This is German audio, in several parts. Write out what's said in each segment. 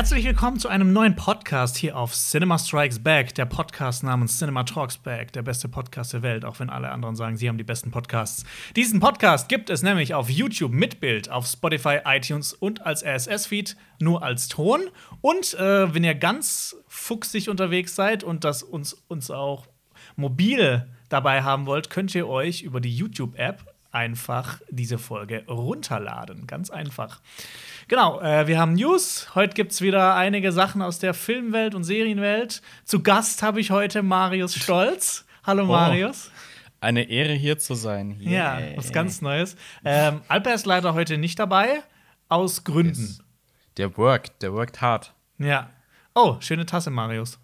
Herzlich willkommen zu einem neuen Podcast hier auf Cinema Strikes Back, der Podcast namens Cinema Talks Back, der beste Podcast der Welt, auch wenn alle anderen sagen, sie haben die besten Podcasts. Diesen Podcast gibt es nämlich auf YouTube mit Bild, auf Spotify, iTunes und als RSS-Feed nur als Ton. Und äh, wenn ihr ganz fuchsig unterwegs seid und das uns, uns auch mobil dabei haben wollt, könnt ihr euch über die YouTube-App einfach diese Folge runterladen. Ganz einfach. Genau, äh, wir haben News. Heute gibt es wieder einige Sachen aus der Filmwelt und Serienwelt. Zu Gast habe ich heute Marius Stolz. Hallo, oh, Marius. Eine Ehre, hier zu sein. Yeah. Ja, was ganz Neues. Ähm, Alper ist leider heute nicht dabei, aus Gründen. Yes. Der worked, der worked hard. Ja. Oh, schöne Tasse, Marius.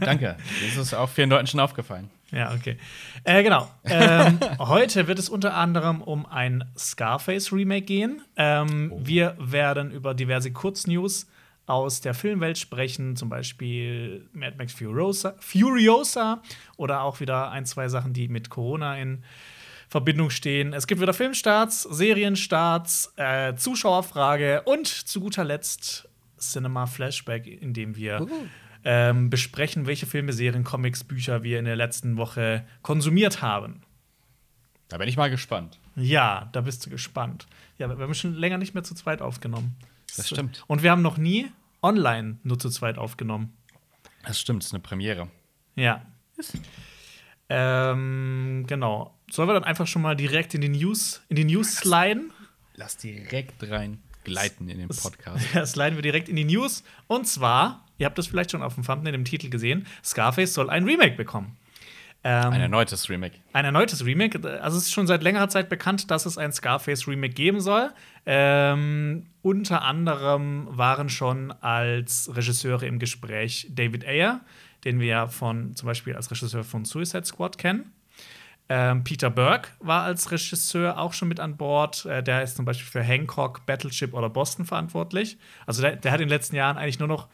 Danke. Das ist auch vielen Leuten schon aufgefallen. Ja, okay. Äh, genau. Ähm, heute wird es unter anderem um ein Scarface-Remake gehen. Ähm, oh. Wir werden über diverse Kurznews aus der Filmwelt sprechen, zum Beispiel Mad Max Furiosa, Furiosa oder auch wieder ein, zwei Sachen, die mit Corona in Verbindung stehen. Es gibt wieder Filmstarts, Serienstarts, äh, Zuschauerfrage und zu guter Letzt Cinema Flashback, in dem wir uh ähm, besprechen, welche Filme, Serien, Comics, Bücher wir in der letzten Woche konsumiert haben. Da bin ich mal gespannt. Ja, da bist du gespannt. Ja, wir haben schon länger nicht mehr zu zweit aufgenommen. Das stimmt. Und wir haben noch nie online nur zu zweit aufgenommen. Das stimmt, das ist eine Premiere. Ja. Ähm, genau. Sollen wir dann einfach schon mal direkt in die News, in die News sliden? Lass direkt rein gleiten in den Podcast. Ja, sliden wir direkt in die News. Und zwar Ihr habt das vielleicht schon auf dem Thumbnail im Titel gesehen. Scarface soll ein Remake bekommen. Ähm, ein erneutes Remake. Ein erneutes Remake. Also es ist schon seit längerer Zeit bekannt, dass es ein Scarface-Remake geben soll. Ähm, unter anderem waren schon als Regisseure im Gespräch David Ayer, den wir ja von zum Beispiel als Regisseur von Suicide Squad kennen. Ähm, Peter Burke war als Regisseur auch schon mit an Bord. Äh, der ist zum Beispiel für Hancock, Battleship oder Boston verantwortlich. Also der, der hat in den letzten Jahren eigentlich nur noch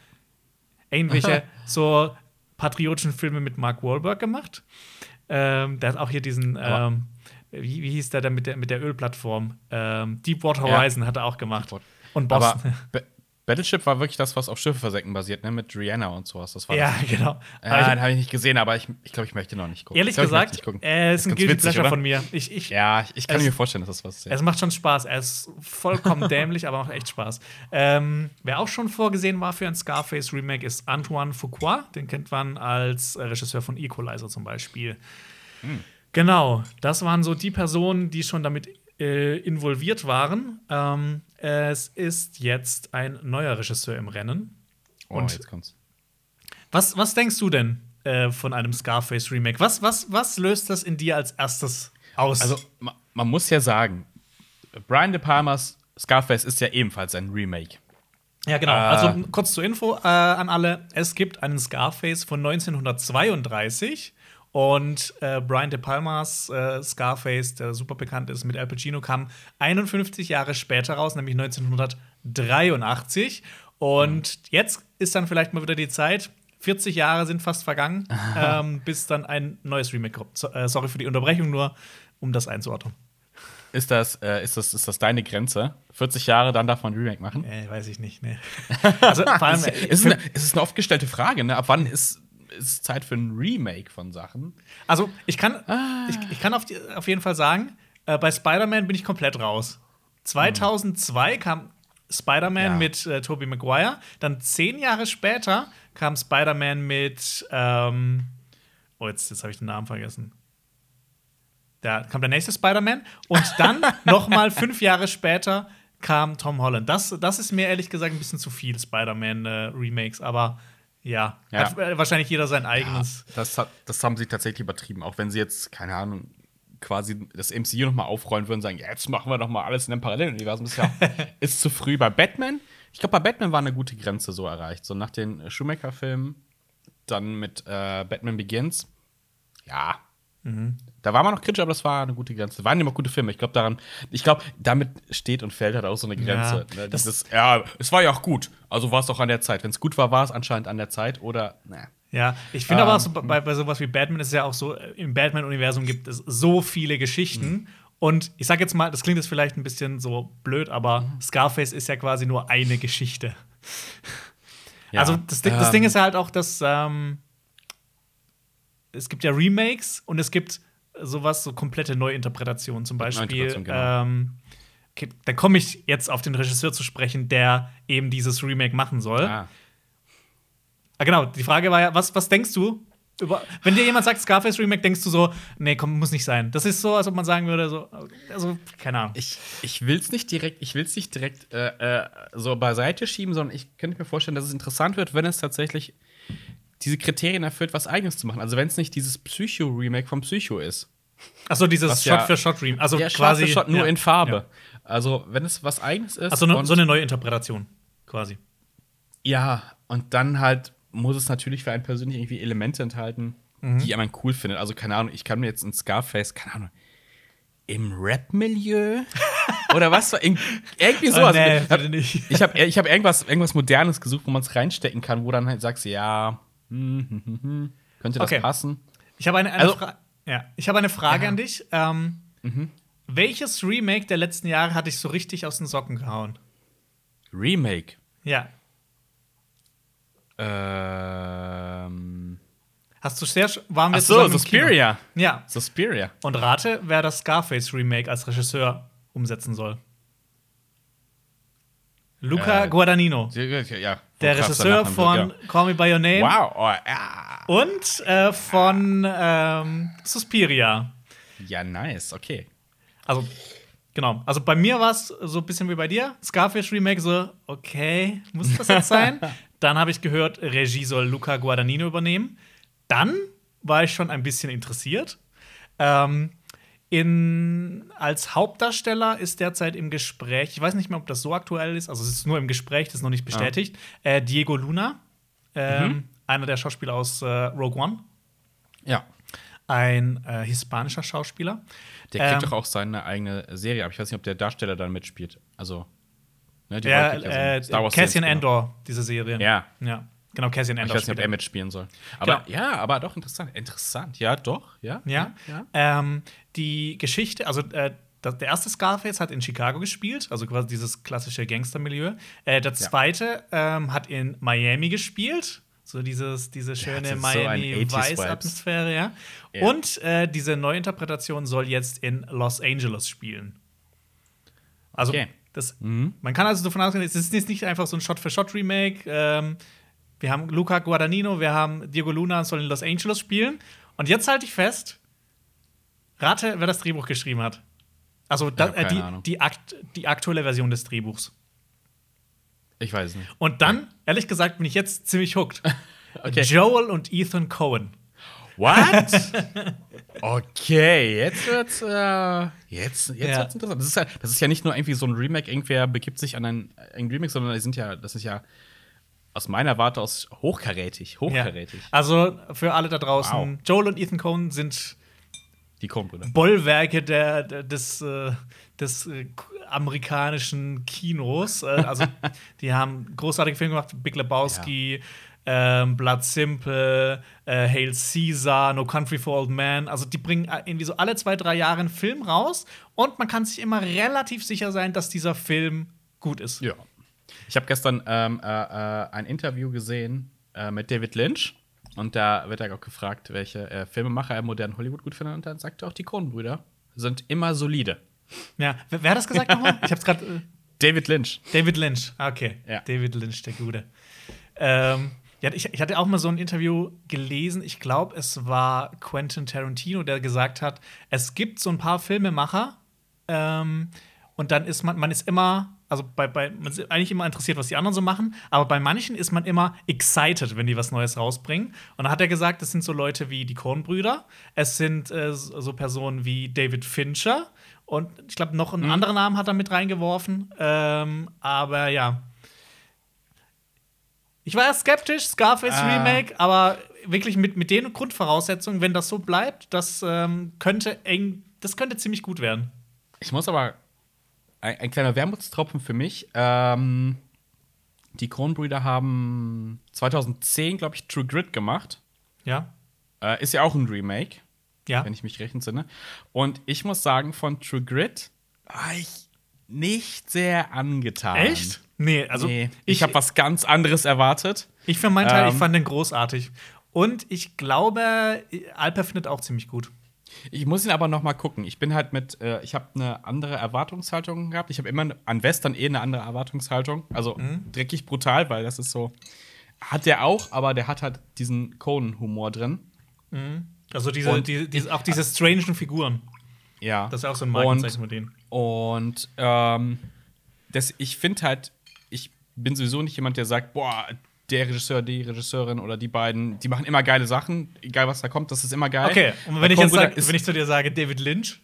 irgendwelche so patriotischen Filme mit Mark Wahlberg gemacht. Ähm, der hat auch hier diesen, ähm, wie, wie hieß der denn mit der, mit der Ölplattform? Ähm, Deepwater Horizon ja. hat er auch gemacht. Und Boston. Aber Battleship war wirklich das, was auf Schiffe versenken basiert, ne? Mit Rihanna und sowas. Das war ja, das. genau. Ja, den habe ich nicht gesehen, aber ich, ich glaube, ich möchte noch nicht gucken. Ehrlich gesagt, er ist ein Guilty Pleasure von mir. Ich, ich, ja, ich kann es, mir vorstellen, dass das was ist. Ja. Es macht schon Spaß. Er ist vollkommen dämlich, aber macht echt Spaß. Ähm, wer auch schon vorgesehen war für ein Scarface-Remake, ist Antoine Fuqua. Den kennt man als Regisseur von Equalizer zum Beispiel. Hm. Genau, das waren so die Personen, die schon damit äh, involviert waren. Ähm, es ist jetzt ein neuer Regisseur im Rennen. Oh, Und jetzt kommt's. Was, was denkst du denn äh, von einem Scarface-Remake? Was, was, was löst das in dir als erstes aus? Also, ma man muss ja sagen, Brian De Palmas Scarface ist ja ebenfalls ein Remake. Ja, genau. Äh, also kurz zur Info äh, an alle: Es gibt einen Scarface von 1932 und äh, Brian De Palmas äh, Scarface, der super bekannt ist mit Al Pacino, kam 51 Jahre später raus, nämlich 1983. Und mhm. jetzt ist dann vielleicht mal wieder die Zeit. 40 Jahre sind fast vergangen, ähm, bis dann ein neues Remake kommt. So, äh, sorry für die Unterbrechung, nur um das einzuordnen. Ist das, äh, ist, das, ist das deine Grenze? 40 Jahre, dann darf man ein Remake machen? Nee, weiß ich nicht. Nee. also, vor allem, es, ist eine, es ist eine oft gestellte Frage, ne? Ab wann ist ist Zeit für ein Remake von Sachen. Also, ich kann, ah. ich, ich kann auf, die, auf jeden Fall sagen, äh, bei Spider-Man bin ich komplett raus. 2002 hm. kam Spider-Man ja. mit äh, Tobey Maguire. Dann zehn Jahre später kam Spider-Man mit. Ähm oh, jetzt, jetzt habe ich den Namen vergessen. Da kam der nächste Spider-Man. Und dann noch mal fünf Jahre später kam Tom Holland. Das, das ist mir ehrlich gesagt ein bisschen zu viel Spider-Man-Remakes. Äh, aber ja, ja. Hat äh, wahrscheinlich jeder sein eigenes. Ja, das, hat, das haben sie tatsächlich übertrieben. Auch wenn sie jetzt, keine Ahnung, quasi das MCU noch mal aufrollen würden und sagen, jetzt machen wir noch mal alles in einem Paralleluniversum. Ist, ja, ist zu früh. Bei Batman, ich glaube, bei Batman war eine gute Grenze so erreicht. So nach den Schumacher-Filmen, dann mit äh, Batman Begins. Ja, Mhm. Da war man noch kritisch, aber das war eine gute Grenze. Das waren immer gute Filme. Ich glaube daran, ich glaube, damit steht und fällt halt auch so eine Grenze. Ja, ne? Dieses, ja, es war ja auch gut. Also war es doch an der Zeit. Wenn es gut war, war es anscheinend an der Zeit oder, ne. Ja, ich finde ähm, aber auch so, bei, bei sowas wie Batman ist es ja auch so, im Batman-Universum gibt es so viele Geschichten. Mhm. Und ich sag jetzt mal, das klingt jetzt vielleicht ein bisschen so blöd, aber Mhm. Scarface ist ja quasi nur eine Geschichte. Ja. Also das, Ding- das Ähm, Ding ist ja halt auch, dass ähm, es gibt ja Remakes und es gibt sowas, so komplette Neuinterpretationen. Zum Beispiel, genau. ähm, okay, da komme ich jetzt auf den Regisseur zu sprechen, der eben dieses Remake machen soll. Ah. Ah, genau, die Frage war ja, was, was denkst du? Über, wenn dir jemand sagt Scarface Remake, denkst du so, nee, komm, muss nicht sein. Das ist so, als ob man sagen würde, so, also, keine Ahnung. Ich, ich will es nicht direkt, ich will's nicht direkt äh, äh, so beiseite schieben, sondern ich könnte mir vorstellen, dass es interessant wird, wenn es tatsächlich diese Kriterien erfüllt, was eigenes zu machen. Also wenn es nicht dieses Psycho-Remake vom Psycho ist. Achso, dieses Was ja- Shot-für-Shot-Remake. Also ja, quasi. quasi Shot nur ja, in Farbe. Ja. Also wenn es was eigenes ist. Achso, ne, so eine neue Interpretation, quasi. Ja, und dann halt muss es natürlich für einen persönlich irgendwie Elemente enthalten, Mhm. die man cool findet. Also, keine Ahnung, ich kann mir jetzt in Scarface, keine Ahnung, im Rap-Milieu oder was? in- Irgendwie so. Oh, also, nee, ich hab, bitte nicht. ich habe ich hab irgendwas, irgendwas Modernes gesucht, wo man es reinstecken kann, wo dann halt sagst, ja, hm, hm, hm, hm, könnte das Okay. passen? Ich habe eine, eine, Also- Fra ja. ich habe eine Frage Ja. an dich. Ähm, Welches Remake der letzten Jahre hat dich so richtig aus den Socken gehauen? Remake. Ja. Ähm. Hast du sehr. Waren wir Ach so? Suspiria. Ja. Suspiria. Und rate, wer das Scarface Remake als Regisseur umsetzen soll. Luca Äh, Guadagnino. Ja, Der Regisseur von Call Me By Your Name Wow, oh, ja. und äh, von ähm, Suspiria. Ja, nice, okay. Also, genau. Also bei mir war es so ein bisschen wie bei dir. Scarface Remake, so, okay, muss das jetzt sein? Dann habe ich gehört, Regie soll Luca Guadagnino übernehmen. Dann war ich schon ein bisschen interessiert. Ähm, in, als Hauptdarsteller ist derzeit im Gespräch, ich weiß nicht mehr, ob das so aktuell ist, also es ist nur im Gespräch, das ist noch nicht bestätigt, äh, Diego Luna, ähm, einer der Schauspieler aus äh, Rogue One, Ja. ein äh, hispanischer Schauspieler. Der kriegt Ähm, doch auch seine eigene Serie, aber ich weiß nicht, ob der Darsteller dann mitspielt. Also, ne, die Ja, also äh, Star Wars Cassian. Endor, diese Serie. Ja. Ja, genau, Cassian Ich Endor. weiß nicht, ob er mitspielen soll. Aber Genau. ja, aber doch interessant. Interessant, ja, doch, ja. Ja. ja. Ähm, die Geschichte, also äh, der erste Scarface hat in Chicago gespielt, also quasi dieses klassische Gangstermilieu. Äh, der zweite ähm, hat in Miami gespielt. So dieses, diese schöne das ist so ein 80s Miami-Vice-Atmosphäre, ja. Ja. Und äh, diese Neuinterpretation soll jetzt in Los Angeles spielen. Also, Okay. das, Mhm. man kann also davon ausgehen, es ist jetzt nicht einfach so ein Shot-für-Shot-Remake. Ähm, wir haben Luca Guadagnino, wir haben Diego Luna soll in Los Angeles spielen. Und jetzt halte ich fest, rate, wer das Drehbuch geschrieben hat. Also da, äh, die, die, akt, die aktuelle Version des Drehbuchs. Ich weiß es nicht. Und dann, ehrlich gesagt, bin ich jetzt ziemlich hooked. Okay. Joel und Ethan Cohen. What? okay, jetzt wird's, äh, jetzt, jetzt Ja. wird's interessant. Das ist, ja, das ist ja nicht nur irgendwie so ein Remake, irgendwer begibt sich an ein, ein Remake, sondern die sind ja, das ist ja aus meiner Warte aus hochkarätig, Ja. hochkarätig. Also für alle da draußen, Wow. Joel und Ethan Cohen sind Die Kronbrüder. Bollwerke der, der, des, äh, des äh, amerikanischen Kinos. Äh, also, die haben großartige Filme gemacht: Big Lebowski, ähm, Blood Simple, äh, Hail Caesar, No Country for Old Men. Also, die bringen äh, irgendwie so alle zwei, drei Jahre einen Film raus und man kann sich immer relativ sicher sein, dass dieser Film gut ist. Ja. Ich habe gestern ähm, äh, äh, ein Interview gesehen äh, mit David Lynch. Und da wird er auch gefragt, welche äh, Filmemacher er im modernen Hollywood gut findet. Und dann sagt er auch, die Coen-Brüder sind immer solide. Ja. Wer, wer hat das gesagt nochmal? Ich hab's gerade. Äh, David Lynch. David Lynch, Ah, okay. Ja. David Lynch, der Gute. Ähm, ja, ich, ich hatte auch mal so ein Interview gelesen, ich glaube, es war Quentin Tarantino, der gesagt hat, es gibt so ein paar Filmemacher ähm, und dann ist man, man ist immer, also bei, bei, man ist eigentlich immer interessiert, was die anderen so machen, aber bei manchen ist man immer excited, wenn die was Neues rausbringen. Und da hat er gesagt, es sind so Leute wie die Coen-Brüder, es sind äh, so so Personen wie David Fincher und ich glaube, noch einen anderen Namen hat er mit reingeworfen. Ähm, aber ja. Ich war erst skeptisch, Scarface Ah. Remake, aber wirklich mit, mit den Grundvoraussetzungen, wenn das so bleibt, das ähm, könnte eng, das könnte ziemlich gut werden. Ich muss aber ein, ein kleiner Wermutstropfen für mich. Ähm, die Kronbrüder haben 2010, glaube ich, True Grit gemacht. Ja. Äh, ist ja auch ein Remake. Ja. wenn ich mich recht entsinne. Und ich muss sagen, von True Grit war ich nicht sehr angetan. Echt? Nee, also nee, ich, habe was ganz anderes erwartet. Ich für meinen Teil, ich Ähm. fand den großartig. Und ich glaube, Alper findet auch ziemlich gut. Ich muss ihn aber noch mal gucken. Ich bin halt mit, äh, ich habe eine andere Erwartungshaltung gehabt. Ich habe immer an Western eh eine andere Erwartungshaltung. Also dreckig brutal, weil das ist so. Hat der auch, aber der hat halt diesen Conan-Humor drin. Also diese, die, diese, auch diese strangen Figuren. Ja. Das ist auch so ein Markenzeichen mit denen. Und ähm, das, ich finde halt, ich bin sowieso nicht jemand, der sagt, boah, der Regisseur, die Regisseurin oder die beiden, die machen immer geile Sachen, egal was da kommt, das ist immer geil. Okay, und wenn ich jetzt sag, wenn ich zu dir sage, David Lynch,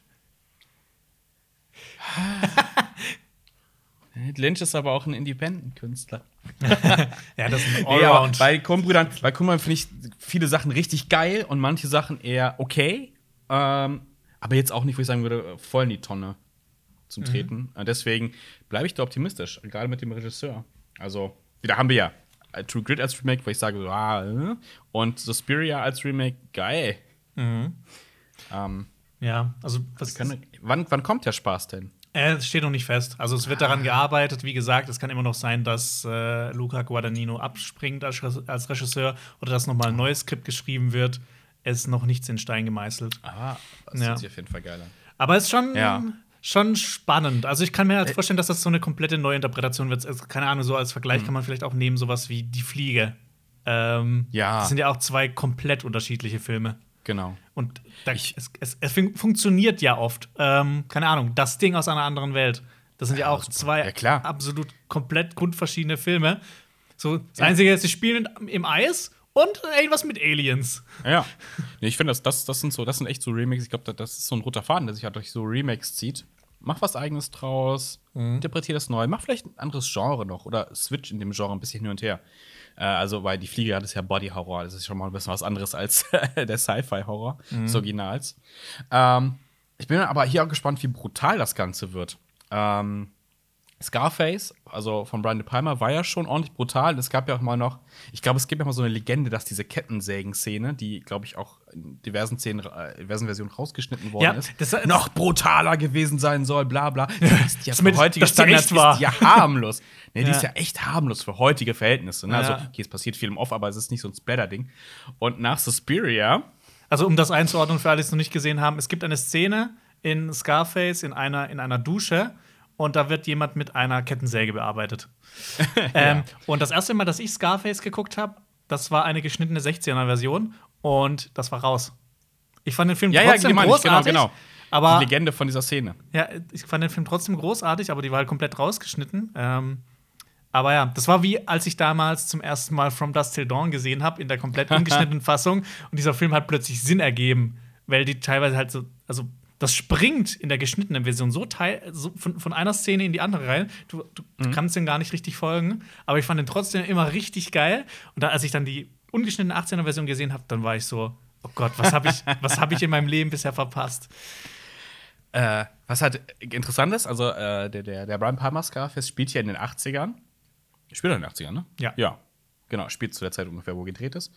Lynch ist aber auch ein Independent-Künstler. ja, das ist ein Nee, Allround. bei Coen-Brüdern, bei Coen finde ich viele Sachen richtig geil und manche Sachen eher okay. Ähm, aber jetzt auch nicht, wo ich sagen würde, voll in die Tonne zum Treten. Äh, Deswegen bleibe ich da optimistisch, gerade mit dem Regisseur. Also, wieder haben wir ja True Grit als Remake, wo ich sage, so, ah, äh, und Suspiria als Remake, geil. Ähm, ja, also was kann, wann, wann kommt der Spaß denn? Äh, Es steht noch nicht fest. Also es wird daran gearbeitet. Wie gesagt, es kann immer noch sein, dass äh, Luca Guadagnino abspringt als, als Regisseur oder dass nochmal ein neues Skript geschrieben wird. Es ist noch nichts in Stein gemeißelt. Ah, das Ja. hört sich auf jeden Fall geil an. Aber es ist schon, Ja. Schon spannend. Also ich kann mir halt vorstellen, dass das so eine komplette Neuinterpretation wird. Also, keine Ahnung, so als Mhm. Vergleich kann man vielleicht auch nehmen, sowas wie Die Fliege. Ähm, Ja. Das sind ja auch zwei komplett unterschiedliche Filme. Genau. Und da, es, es, es fun funktioniert ja oft. Ähm, keine Ahnung, das Ding aus einer anderen Welt. Das sind ja, Ja, auch super. zwei Ja, absolut komplett grundverschiedene Filme. So, das. Einzige ist, sie spielen im Eis und irgendwas mit Aliens. Ja. Nee, ich finde, das, das, das, sind so, das sind echt so Remakes. Ich glaube, das, ist so ein roter Faden, der sich halt durch so Remakes zieht. Mach was eigenes draus, interpretier das neu, mach vielleicht ein anderes Genre noch oder switch in dem Genre ein bisschen hin und her. Äh, also, weil die Fliege hat es ja Body Horror, das ist schon mal ein bisschen was anderes als der Sci-Fi-Horror des Originals. Ähm, ich bin aber hier auch gespannt, wie brutal das Ganze wird. Ähm, Scarface, also von Brian De Palma, war ja schon ordentlich brutal. Und Es gab ja auch mal noch, ich glaube, es gibt ja mal so eine Legende, dass diese Kettensägen-Szene, die, glaube ich, auch in diversen Szenen, äh, diversen Versionen rausgeschnitten worden Ja, ist, das- das- noch brutaler gewesen sein soll, bla bla. Die ist ja Das für mit- heutige Standards war. ja harmlos. Nee, die Ja. ist ja echt harmlos für heutige Verhältnisse. Ne? Also, Ja. okay, es passiert viel im Off, aber es ist nicht so ein Splatter-Ding. Und nach Suspiria, Also, um das einzuordnen für alle, die es noch nicht gesehen haben, es gibt eine Szene in Scarface in einer, in einer Dusche und da wird jemand mit einer Kettensäge bearbeitet. ähm, und das erste Mal, dass ich Scarface geguckt habe, das war eine geschnittene 16er-Version und das war raus. Ich fand den Film ja, ja, trotzdem ich, genau, großartig. genau. Aber die Legende von dieser Szene. ja, ich fand den Film trotzdem großartig, aber die war halt komplett rausgeschnitten. Ähm, aber ja, das war wie, als ich damals zum ersten Mal From Dust Till Dawn gesehen habe, in der komplett ungeschnittenen Fassung. Und dieser Film hat plötzlich Sinn ergeben, weil die teilweise halt so, also das springt in der geschnittenen Version so, teil, so von, von einer Szene in die andere rein. Du, du, du kannst den gar nicht richtig folgen. Aber ich fand den trotzdem immer richtig geil. Und dann, als ich dann die ungeschnittene 18er-Version gesehen habe, dann war ich so, oh Gott, was habe ich, was hab ich in meinem Leben bisher verpasst? Äh, was halt interessant ist, also äh, der, der, der Brian Palmer Scarface spielt ja in den 80ern. Spielt er in den 80ern, ne? Ja. Ja. Genau, spielt zu der Zeit ungefähr, wo er gedreht ist.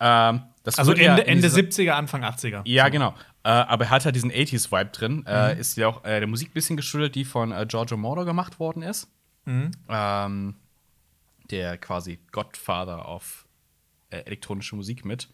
Ähm, das Also ja Ende, Ende dieser- 70er, Anfang 80er. Ja, genau. Äh, aber er hat halt diesen 80s-Vibe drin. Äh, ist ja auch äh, der Musik ein bisschen geschuldet, die von äh, Giorgio Moroder gemacht worden ist. Ähm, der quasi Godfather of äh, elektronische Musik mit.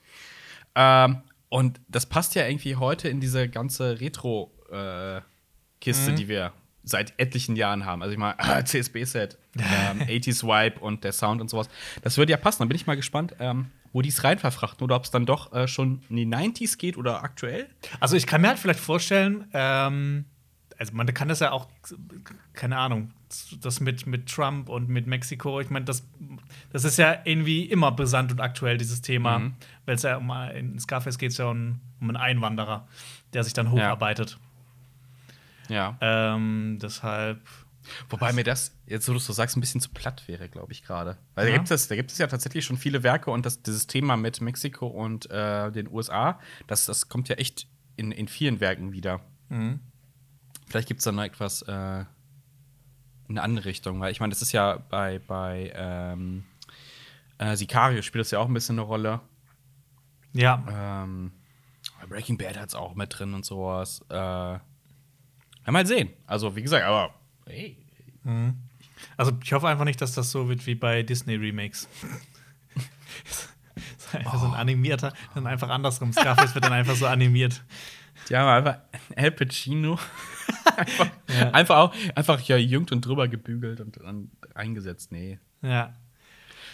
Ähm, und das passt ja irgendwie heute in diese ganze Retro-Kiste, die wir seit etlichen Jahren haben. Also ich meine, CSB-Set, ähm, 80s-Vibe und der Sound und sowas. Das würde ja passen. Dann bin ich mal gespannt, ähm, wo die es rein verfrachten oder ob es dann doch äh, schon in die 90s geht oder aktuell. Also ich kann mir halt vielleicht vorstellen, ähm, also man kann das ja auch, keine Ahnung, das mit, mit Trump und mit Mexiko, ich meine, das, das ist ja irgendwie immer brisant und aktuell, dieses Thema. Mhm. Weil es ja um in Scarface geht es ja um, um einen Einwanderer, der sich dann hocharbeitet. Ja. Ähm, deshalb. Wobei mir das, jetzt wo du es so sagst, ein bisschen zu platt wäre, glaube ich gerade. Weil Ja. da, gibt es, da gibt es ja tatsächlich schon viele Werke und das, dieses Thema mit Mexiko und äh, den USA, das, das kommt ja echt in, in vielen Werken wieder. Mhm. Vielleicht gibt es dann noch etwas äh, in eine andere Richtung, weil ich meine, das ist ja bei, bei ähm, äh, Sicario spielt das ja auch ein bisschen eine Rolle. Ja. Ähm, Breaking Bad hat's auch mit drin und sowas. Äh, ja, mal sehen. Also, wie gesagt, aber hey. Also ich hoffe einfach nicht, dass das so wird wie bei Disney Remakes. einfach so ein animierter, dann einfach andersrum. Scarface wird dann einfach so animiert. Die haben einfach Al Pacino einfach, einfach auch einfach ja jüngt und drüber gebügelt und dann eingesetzt. Nee. Ja.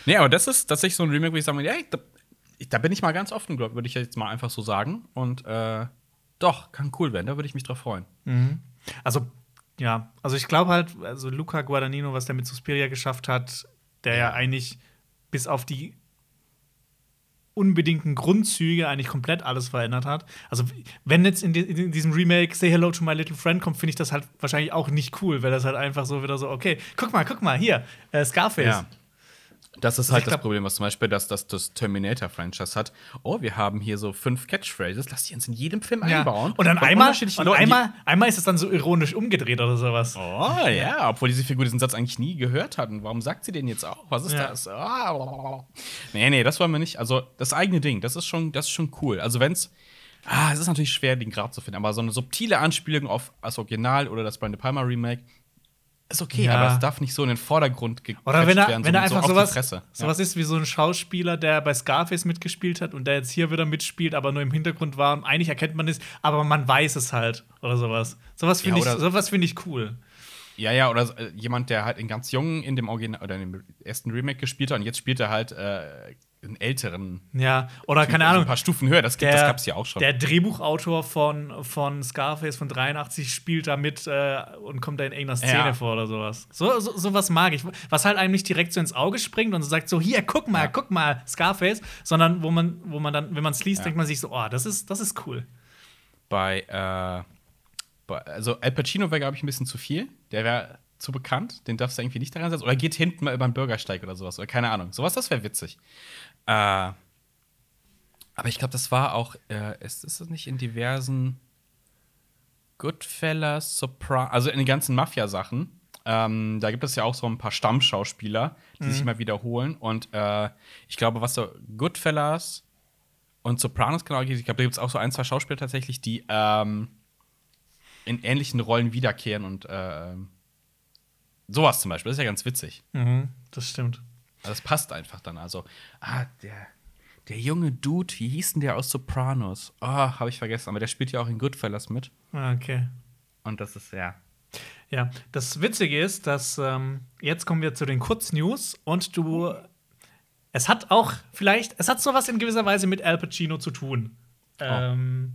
Nee, aber das ist tatsächlich so ein Remake, wo ich sage, ja, da, da bin ich mal ganz offen, glaube würde ich jetzt mal einfach so sagen. Und äh, doch, kann cool werden, da würde ich mich drauf freuen. Also, ja, also ich glaube halt, also Luca Guadagnino, was der mit Suspiria geschafft hat, der ja, eigentlich bis auf die unbedingten Grundzüge eigentlich komplett alles verändert hat. Also, wenn jetzt in, di in diesem Remake Say Hello to My Little Friend kommt, finde ich das halt wahrscheinlich auch nicht cool, weil das halt einfach so wieder so, okay, guck mal, guck mal, hier, äh, Scarface. Ja. Das ist Also halt das Problem, was zum Beispiel das, das, das Terminator-Franchise hat. Oh, wir haben hier so fünf Catchphrases, lass die uns in jedem Film Ja. einbauen. Und dann einmal, und Leuten, einmal, einmal ist es dann so ironisch umgedreht oder sowas. Oh, ja, obwohl diese Figur diesen Satz eigentlich nie gehört hat. Und warum sagt sie den jetzt auch? Was ist Ja. das? Ah, nee, nee, das wollen wir nicht. Also, das eigene Ding, das ist schon, das ist schon cool. Also, wenn's. Ah, es ist natürlich schwer, den Grad zu finden, aber so eine subtile Anspielung auf das Original oder das Brian De Palma Remake ist okay, Ja. aber es darf nicht so in den Vordergrund gequetscht Oder wenn er, werden, wenn er einfach so sowas, Fresse. sowas ist wie so ein Schauspieler, der bei Scarface mitgespielt hat und der jetzt hier wieder mitspielt, aber nur im Hintergrund war und eigentlich erkennt man es, aber man weiß es halt oder sowas. Sowas finde Ja, ich, sowas finde ich cool. Ja, ja, oder äh, jemand, der halt in ganz jungen in dem Original oder in dem ersten Remake gespielt hat und jetzt spielt er halt äh, einen älteren. Ja, oder keine also Ahnung. Ein paar Stufen höher, das, gibt, das gab's ja auch schon. Der Drehbuchautor von, von Scarface von 83 spielt da mit äh, und kommt da in irgendeiner Szene Ja. vor oder sowas. So, so, sowas mag ich. Was halt einem nicht direkt so ins Auge springt und so sagt so, hier, guck mal, Ja. guck mal, Scarface, sondern wo man, wo man dann, wenn man es liest, Ja. denkt man sich so, oh, das ist, das ist cool. bei, äh, bei also Al Pacino wäre, glaube ich, ein bisschen zu viel. Der wäre zu bekannt, den darfst du irgendwie nicht da reinsetzen. Oder geht hinten mal über den Bürgersteig oder sowas. Oder keine Ahnung. Sowas, das wäre witzig. Äh, aber ich glaube, das war auch, äh, ist, ist das nicht in diversen Goodfellas, Sopran, also in den ganzen Mafia-Sachen. Ähm, da gibt es ja auch so ein paar Stammschauspieler, die sich mal wiederholen. Und äh, ich glaube, was so Goodfellas und Sopranos genau geht, ich glaube, da gibt es auch so ein, zwei Schauspieler tatsächlich, die ähm, in ähnlichen Rollen wiederkehren und äh, sowas zum Beispiel. Das ist ja ganz witzig. Mhm, das stimmt. Also das passt einfach dann. Also, ah, der, der junge Dude, wie hieß denn der aus Sopranos? Oh, habe ich vergessen, aber der spielt ja auch in Goodfellas mit. Ah, Okay. Und das ist ja. Ja, das Witzige ist, dass ähm, jetzt kommen wir zu den Kurznews und du. Es hat auch vielleicht, es hat sowas in gewisser Weise mit Al Pacino zu tun. Ähm,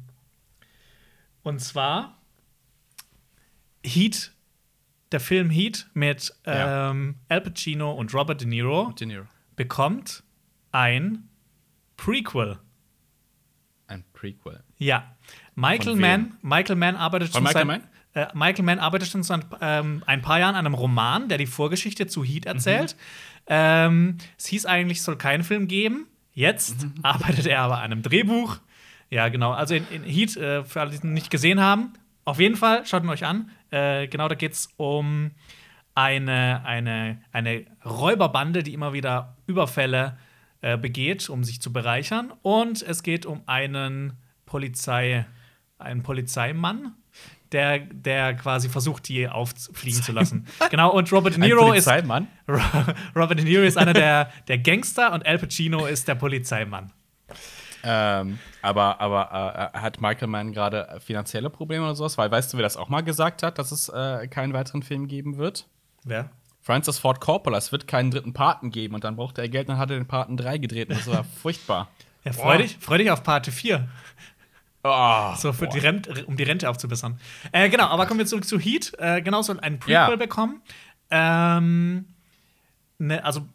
und zwar Heat, der Film Heat mit Ja. ähm, Al Pacino und Robert De Niro De Niro. bekommt ein Prequel. Ein Prequel. Ja. Michael? Mann, Michael Mann arbeitet Von schon Michael seit, Mann? Äh, Michael Mann arbeitet schon seit ähm, ein paar Jahren an einem Roman, der die Vorgeschichte zu Heat erzählt. Ähm, es hieß eigentlich, es soll keinen Film geben. Jetzt arbeitet er aber an einem Drehbuch. Ja, genau. Also in, in Heat, äh, für alle, die es nicht gesehen haben, auf jeden Fall, schaut ihn euch an. Äh, genau, da geht es um eine, eine, eine Räuberbande, die immer wieder Überfälle äh, begeht, um sich zu bereichern. Und es geht um einen Polizei, einen Polizeimann, der, der quasi versucht, die auffliegen zu lassen. genau, und Robert De Niro ist Polizeimann? Robert De Niro ist einer der, der Gangster und Al Pacino ist der Polizeimann. Ähm, aber aber äh, hat Michael Mann gerade finanzielle Probleme oder sowas? Weil weißt du, wer das auch mal gesagt hat, dass es äh, keinen weiteren Film geben wird? Wer? Francis Ford Coppola, es wird keinen dritten Paten geben und dann brauchte er Geld und dann hat er den Paten 3 gedreht und das war furchtbar. Ja, freu dich, freu dich auf Parte 4. Oh, So für boah. die Rente, um die Rente aufzubessern. Äh, genau, aber kommen wir zurück zu Heat. Äh, genau, soll ein Prequel Ja. bekommen. Ähm, ne, also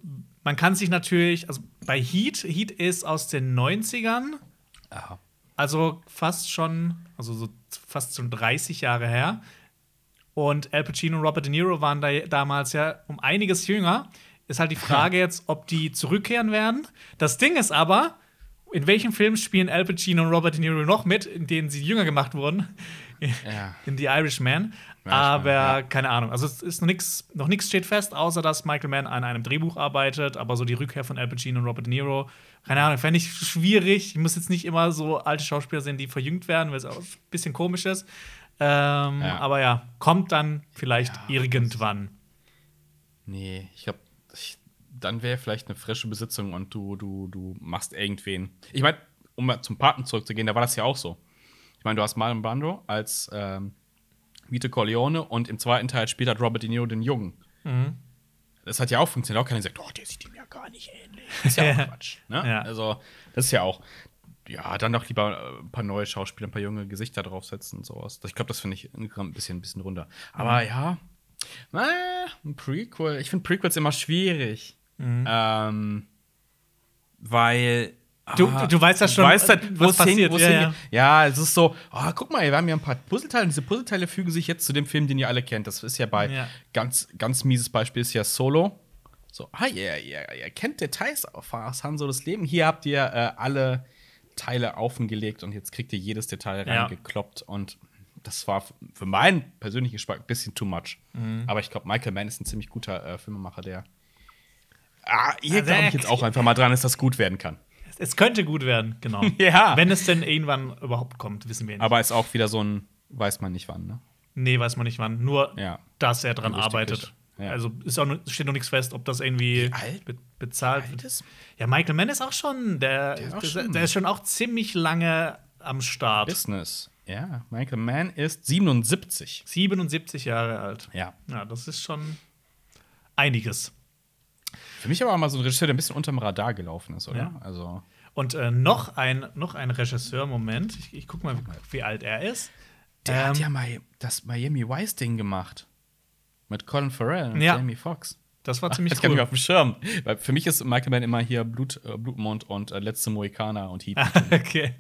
man kann sich natürlich, also bei Heat, Heat ist aus den 90ern, Aha. also fast schon, also so fast schon 30 Jahre her. Und Al Pacino und Robert De Niro waren da damals ja um einiges jünger. Ist halt die Frage jetzt, ob die zurückkehren werden. Das Ding ist aber, in welchem Film spielen Al Pacino und Robert De Niro noch mit, in denen sie jünger gemacht wurden? Ja. in The Irishman. Ja, aber ja. keine Ahnung. Also es ist noch nichts, noch nichts steht fest, außer dass Michael Mann an einem Drehbuch arbeitet. Aber so die Rückkehr von Al Pacino und Robert De Niro, keine Ahnung, fände ich schwierig. Ich muss jetzt nicht immer so alte Schauspieler sehen, die verjüngt werden, weil es auch ein bisschen komisch ist. Ähm, Ja. Aber ja, kommt dann vielleicht irgendwann. Nee, ich glaube, dann wäre vielleicht eine frische Besitzung und du, du, du machst irgendwen. Ich meine, um mal zum Paten zurückzugehen, da war das ja auch so. Ich meine, du hast Marlon Brando als ähm, Vito Corleone und im zweiten Teil spielt halt Robert De Niro den Jungen. Mhm. Das hat ja auch funktioniert. Auch keiner gesagt, oh, der sieht ihm ja gar nicht ähnlich. Das ist ja auch Quatsch. Ne? Ja. Also, das ist ja auch. Ja, dann doch lieber äh, ein paar neue Schauspieler, ein paar junge Gesichter draufsetzen und sowas. Ich glaube, das finde ich ein bisschen, ein bisschen runter. Aber Mhm. ja, äh, ein Prequel. Ich finde Prequels immer schwierig. Mhm. Ähm, weil. Du- ah, du weißt ja schon, weißt halt, was wo es passiert, Hin, wo es ja, ja. ja, es ist so, oh, guck mal, wir haben hier ein paar Puzzleteile und diese Puzzleteile fügen sich jetzt zu dem Film, den ihr alle kennt. Das ist ja bei Ja. ganz, ganz mieses Beispiel ist ja Solo. So, ah, ihr, ihr, ihr kennt Details aus Han Solos Leben. Hier habt ihr äh, alle Teile aufgelegt und jetzt kriegt ihr jedes Detail reingekloppt. Und das war für meinen persönlichen Geschmack ein bisschen too much. Mhm. Aber ich glaube, Michael Mann ist ein ziemlich guter äh, Filmemacher, der. Ah, hier Also glaube ich jetzt auch einfach mal dran, dass das gut werden kann. Es könnte gut werden, genau. Ja. Wenn es denn irgendwann überhaupt kommt, wissen wir nicht. Aber ist auch wieder so ein, weiß man nicht wann, ne? nee, weiß man nicht wann. Nur, Ja. dass er dran arbeitet. Ja. Also ist auch, steht noch nichts fest, ob das irgendwie be bezahlt wird. Ja, Michael Mann ist auch schon, der, ist auch der, schon- der ist schon auch ziemlich lange am Start. Business. Ja, Michael Mann ist 77. 77 Jahre alt. Ja. Ja, das ist schon einiges. Für mich aber auch mal so ein Regisseur, der ein bisschen unterm Radar gelaufen ist, oder? Ja. Also. Und äh, noch ein, noch ein Regisseur, Moment, ich, ich guck mal, wie, wie alt er ist. Der hat Ähm, ja mal das Miami Vice-Ding gemacht. Mit Colin Farrell und Ja. Jamie Foxx. Das war ziemlich Das kann ich cool. auf dem Schirm. Weil für mich ist Michael Mann immer hier Blut, äh, Blutmond und äh, Letzte Mohikaner und Heat. okay.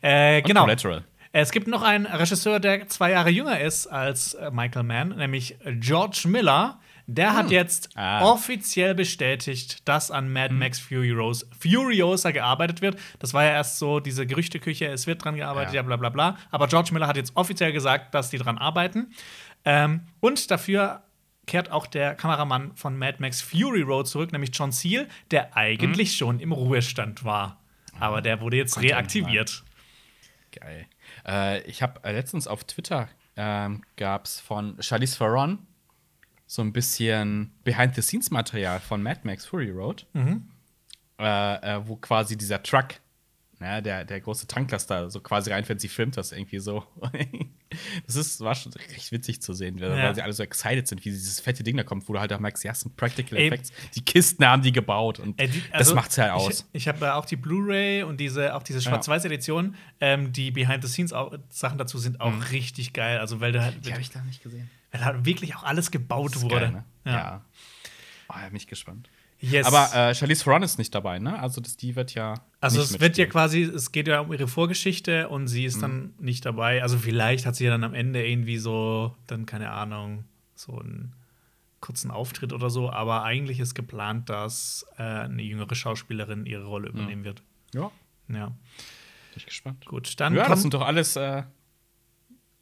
Äh, Und genau. Collateral. Es gibt noch einen Regisseur, der zwei Jahre jünger ist als äh, Michael Mann, nämlich George Miller. Der hat jetzt Ah. offiziell bestätigt, dass an Mad Max Furiosa, Furiosa gearbeitet wird. Das war ja erst so diese Gerüchteküche, es wird dran gearbeitet, ja, Ja. bla bla bla. Aber George Miller hat jetzt offiziell gesagt, dass die dran arbeiten. Ähm, und dafür kehrt auch der Kameramann von Mad Max Fury Road zurück, nämlich John Seal, der eigentlich schon im Ruhestand war. Aber der wurde jetzt er reaktiviert. Geil. Äh, ich habe äh, letztens auf Twitter ähm, gab es von Charlize Theron so ein bisschen Behind-the-Scenes-Material von Mad Max Fury Road, äh, äh, wo quasi dieser Truck, ne, der, der große Tanklaster, so quasi reinfällt. Sie filmt das irgendwie so. das ist, war schon recht witzig zu sehen, weil, Ja. sie alle so excited sind, wie dieses fette Ding da kommt, wo du halt auch merkst, ja, es sind Practical Ey. Effects. Die Kisten haben die gebaut und Ey, die- das also, macht's halt aus. Ich, ich habe auch die Blu-ray und diese, auch diese Schwarz-Weiß-Edition. Ähm, die Behind-the-Scenes-Sachen dazu sind auch richtig geil. Also, weil da halt, Mhm. die habe ich da nicht gesehen. Weil halt wirklich auch alles gebaut wurde. geil, ne? Ja. Ja. Oh, ja, bin ich gespannt. Yes. Aber äh, Charlize Theron ist nicht dabei, ne? Also das, die wird ja. also, es wird ja quasi, es geht ja um ihre Vorgeschichte und sie ist dann nicht dabei. Also, vielleicht hat sie ja dann am Ende irgendwie so, dann keine Ahnung, so einen kurzen Auftritt oder so. Aber eigentlich ist geplant, dass äh, eine jüngere Schauspielerin ihre Rolle übernehmen wird. Ja, Ja. bin ich gespannt. Gut, dann ja, das sind doch alles äh,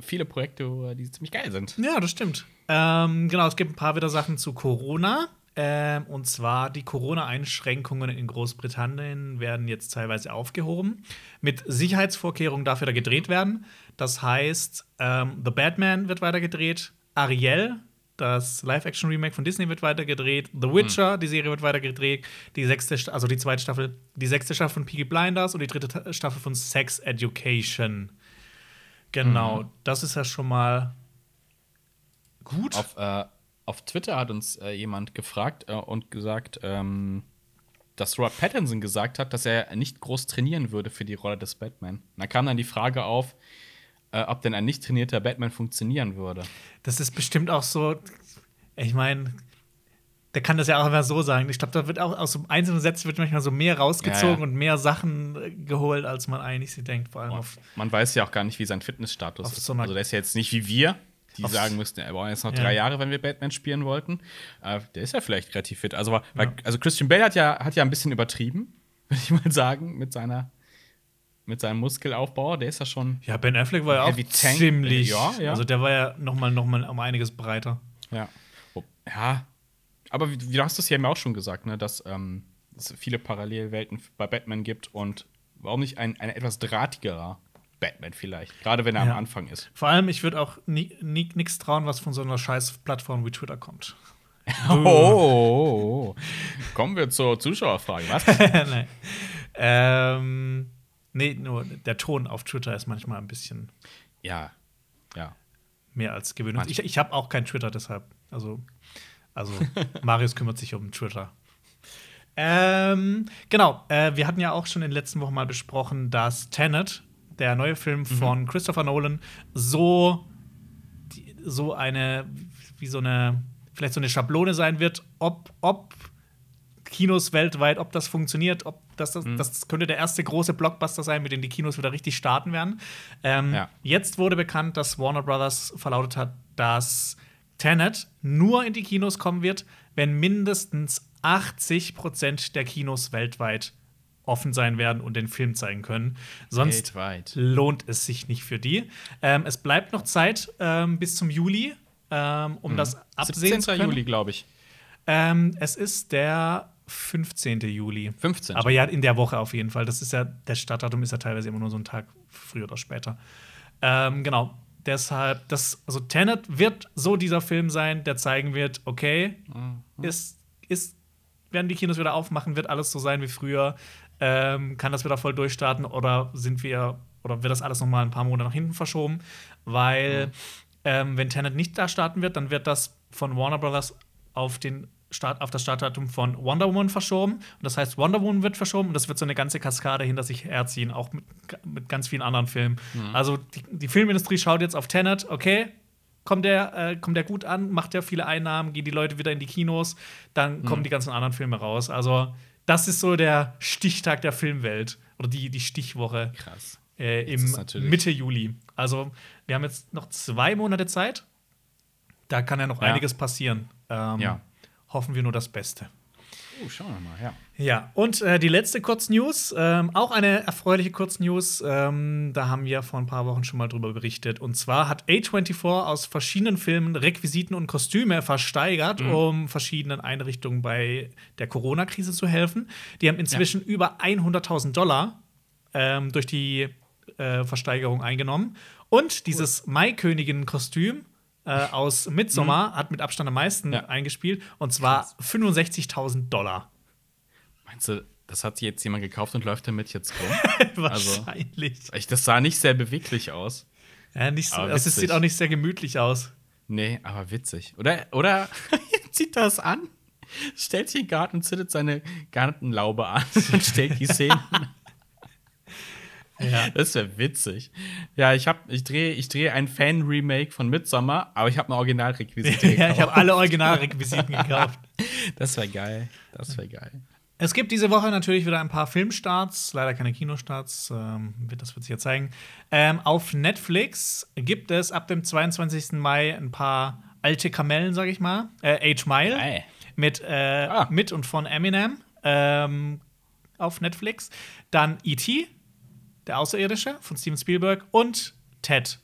viele Projekte, die ziemlich geil sind. Ja, das stimmt. Ähm, genau, es gibt ein paar wieder Sachen zu Corona. Ähm, und zwar die Corona-Einschränkungen in Großbritannien werden jetzt teilweise aufgehoben. Mit Sicherheitsvorkehrungen darf wieder gedreht werden. Das heißt, ähm, The Batman wird weiter gedreht, Ariel, das Live-Action-Remake von Disney wird weiter gedreht, The Witcher, die Serie wird weiter gedreht, die sechste, also die zweite Staffel, die sechste Staffel von Peaky Blinders und die dritte Ta- Staffel von Sex Education. Genau, das ist ja schon mal gut. Auf, äh, auf Twitter hat uns äh, jemand gefragt äh, und gesagt, ähm, dass Robert Pattinson gesagt hat, dass er nicht groß trainieren würde für die Rolle des Batman. Und da kam dann die Frage auf, äh, ob denn ein nicht trainierter Batman funktionieren würde. Das ist bestimmt auch so. Ich meine, der kann das ja auch immer so sagen. Ich glaube, da wird auch aus so einzelnen Sätzen wird manchmal so mehr rausgezogen Ja, ja. und mehr Sachen äh, geholt, als man eigentlich sie denkt. Vor allem auf. Man weiß ja auch gar nicht, wie sein Fitnessstatus ist. so also der ist ja jetzt nicht wie wir, die sagen müssten, er braucht jetzt noch Ja. drei Jahre, wenn wir Batman spielen wollten. Äh, der ist ja vielleicht relativ fit. Also, weil, also Christian Bale hat ja, hat ja ein bisschen übertrieben, würde ich mal sagen, mit seiner mit seinem Muskelaufbau, der ist ja schon. Ja, Ben Affleck war ja auch ziemlich. Ja, ja. Also der war ja noch mal, noch mal um einiges breiter. Ja. Ja. Aber wie, wie du hast es ja eben auch schon gesagt, ne, dass ähm, es viele Parallelwelten bei Batman gibt und warum nicht ein, ein etwas drahtigerer Batman vielleicht, gerade wenn er Ja. am Anfang ist. Vor allem, ich würde auch nie, nie, nichts trauen, was von so einer scheiß Plattform wie Twitter kommt. Oh, oh, oh, oh. Kommen wir zur Zuschauerfrage, was? nee. Ähm, nee, nur der Ton auf Twitter ist manchmal ein bisschen ja, ja. mehr als gewöhnlich. Ich, ich habe auch kein Twitter, deshalb. Also, also Marius kümmert sich um Twitter. Ähm, genau, äh, wir hatten ja auch schon in den letzten Wochen mal besprochen, dass Tenet, der neue Film von Christopher Nolan, so, die, so eine, wie so eine, vielleicht so eine Schablone sein wird, ob, ob Kinos weltweit, ob das funktioniert, ob das, das, das könnte der erste große Blockbuster sein, mit dem die Kinos wieder richtig starten werden. Ähm, Ja. Jetzt wurde bekannt, dass Warner Brothers verlautet hat, dass Tenet nur in die Kinos kommen wird, wenn mindestens 80 Prozent der Kinos weltweit offen sein werden und den Film zeigen können. Sonst Weltweit. lohnt es sich nicht für die. Ähm, es bleibt noch Zeit ähm, bis zum Juli, ähm, um das absehen 17. zu können. Juli, glaube ich. Ähm, es ist der 15. Juli. 15. Aber ja, in der Woche auf jeden Fall. Das ist ja, der Startdatum ist ja teilweise immer nur so ein Tag früher oder später. Ähm, genau. Deshalb, das, also Tenet wird so dieser Film sein, der zeigen wird, okay, ist, ist, werden die Kinos wieder aufmachen, wird alles so sein wie früher, ähm, kann das wieder voll durchstarten oder sind wir, oder wird das alles noch mal ein paar Monate nach hinten verschoben? Weil, ähm, wenn Tenet nicht da starten wird, dann wird das von Warner Brothers auf den Start, auf das Startdatum von Wonder Woman verschoben. Und das heißt, Wonder Woman wird verschoben und das wird so eine ganze Kaskade hinter sich herziehen, auch mit, mit ganz vielen anderen Filmen. Also die, die Filmindustrie schaut jetzt auf Tenet, okay, kommt der, äh, kommt der gut an, macht der viele Einnahmen, gehen die Leute wieder in die Kinos, dann kommen die ganzen anderen Filme raus. Also, das ist so der Stichtag der Filmwelt oder die, die Stichwoche Krass. äh, im Mitte Juli. Also, wir haben jetzt noch zwei Monate Zeit. Da kann ja noch Ja. einiges passieren. Ähm, Ja. Hoffen wir nur das Beste. Oh, schauen wir mal, ja. Ja, und äh, die letzte Kurznews, ähm, auch eine erfreuliche Kurznews, ähm, da haben wir vor ein paar Wochen schon mal drüber berichtet. Und zwar hat A24 aus verschiedenen Filmen Requisiten und Kostüme versteigert, um verschiedenen Einrichtungen bei der Corona-Krise zu helfen. Die haben inzwischen über 100.000 Dollar ähm, durch die äh, Versteigerung eingenommen. Und dieses Maikönigin-Kostüm äh, aus Midsommar hat mit Abstand am meisten Ja. eingespielt, und zwar 65.000 Dollar. Meinst du, das hat jetzt jemand gekauft und läuft damit jetzt rum? Also- Wahrscheinlich. Echt, das sah nicht sehr beweglich aus. ja, nicht so, also es sieht auch nicht sehr gemütlich aus. Nee, aber witzig. Oder, oder zieht das an, stellt sich in den Garten und zündet seine Gartenlaube an und stellt die Szenen. Ja. Das wäre witzig. Ja, ich, hab, ich drehe ich dreh ein Fan-Remake von Midsommar, aber ich habe eine Originalrequisite ja, ich gekauft. habe alle Originalrequisiten gekauft. Das wäre geil. Das wäre geil. Es gibt diese Woche natürlich wieder ein paar Filmstarts, leider keine Kinostarts, ähm, das wird sich ja zeigen. Ähm, auf Netflix gibt es ab dem 22. Mai ein paar alte Kamellen, sag ich mal. Äh, Age Mile Geil. mit, äh, Ah. mit und von Eminem ähm, auf Netflix. Dann E.T., der Außerirdische von Steven Spielberg und Ted,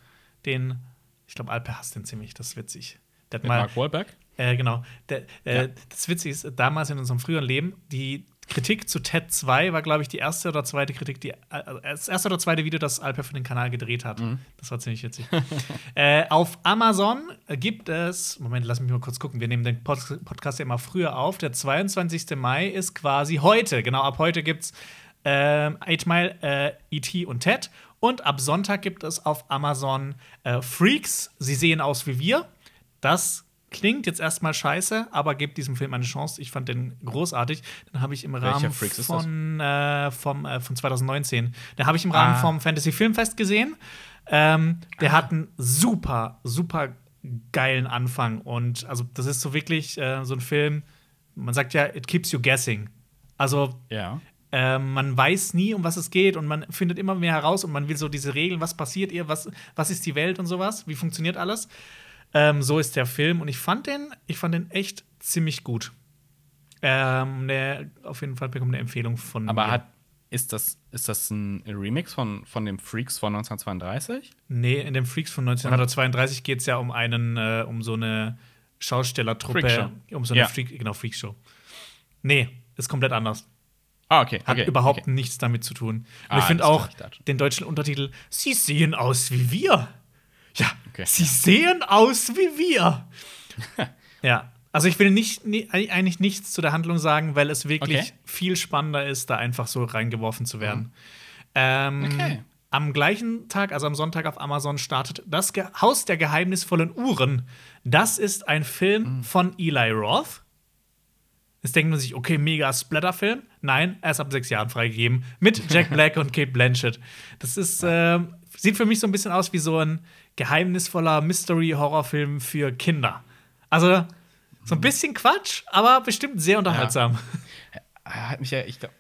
den, ich glaube, Alpe hasst den ziemlich, das ist witzig. Der mal, Mark Wahlberg? äh, genau. Der, äh, Ja. Das Witzige ist, damals in unserem früheren Leben, die Kritik zu TED 2 war, glaube ich, die erste oder zweite Kritik, die, äh, das erste oder zweite Video, das Alper für den Kanal gedreht hat. Mhm. Das war ziemlich witzig. äh, auf Amazon gibt es, Moment, lass mich mal kurz gucken, wir nehmen den Pod Podcast ja immer früher auf. Der 22. Mai ist quasi heute. Genau, ab heute gibt es ähm, 8 Mile, äh, E.T. und Ted. Und ab Sonntag gibt es auf Amazon äh, Freaks. Sie sehen aus wie wir. Das klingt jetzt erstmal scheiße, aber gebt diesem Film eine Chance. Ich fand den großartig. Den habe ich im Rahmen von, äh, vom, äh, von 2019. Den habe ich im Rahmen Ah. vom Fantasy Filmfest gesehen. Ähm, der hat einen super, super geilen Anfang. Und also, das ist so wirklich äh, so ein Film, man sagt ja, it keeps you guessing. Also, Ja. Ähm, man weiß nie, um was es geht und man findet immer mehr heraus und man will so diese Regeln, was passiert ihr, was, was ist die Welt und sowas, wie funktioniert alles. Ähm, so ist der Film und ich fand den, ich fand den echt ziemlich gut. Ähm, der, auf jeden Fall bekommt eine Empfehlung von Aber mir. hat, Ist das, ist das ein Remix von, von dem Freaks von 1932? Nee, in dem Freaks von 1932 geht es ja um einen, äh, um so eine Schaustellertruppe. Um so eine Ja. Freak, genau, Freakshow. Nee, ist komplett anders. Ah, okay. Hat okay, überhaupt okay. nichts damit zu tun. Und Ah, ich finde auch ich den deutschen Untertitel, Sie sehen aus wie wir. Ja, Okay. Sie sehen aus wie wir. ja, also ich will nicht, nie, eigentlich nichts zu der Handlung sagen, weil es wirklich viel spannender ist, da einfach so reingeworfen zu werden. Ähm, Okay. Am gleichen Tag, also am Sonntag auf Amazon, startet das Ge Haus der geheimnisvollen Uhren. Das ist ein Film von Eli Roth. Jetzt denkt man sich, okay, mega Splatterfilm. Nein, er ist ab sechs Jahren freigegeben. Mit Jack Black und Kate Blanchett. Das ist, ähm, sieht für mich so ein bisschen aus wie so ein geheimnisvoller Mystery-Horrorfilm für Kinder. Also, so ein bisschen Quatsch, aber bestimmt sehr unterhaltsam. Er hat mich ja, ich glaube,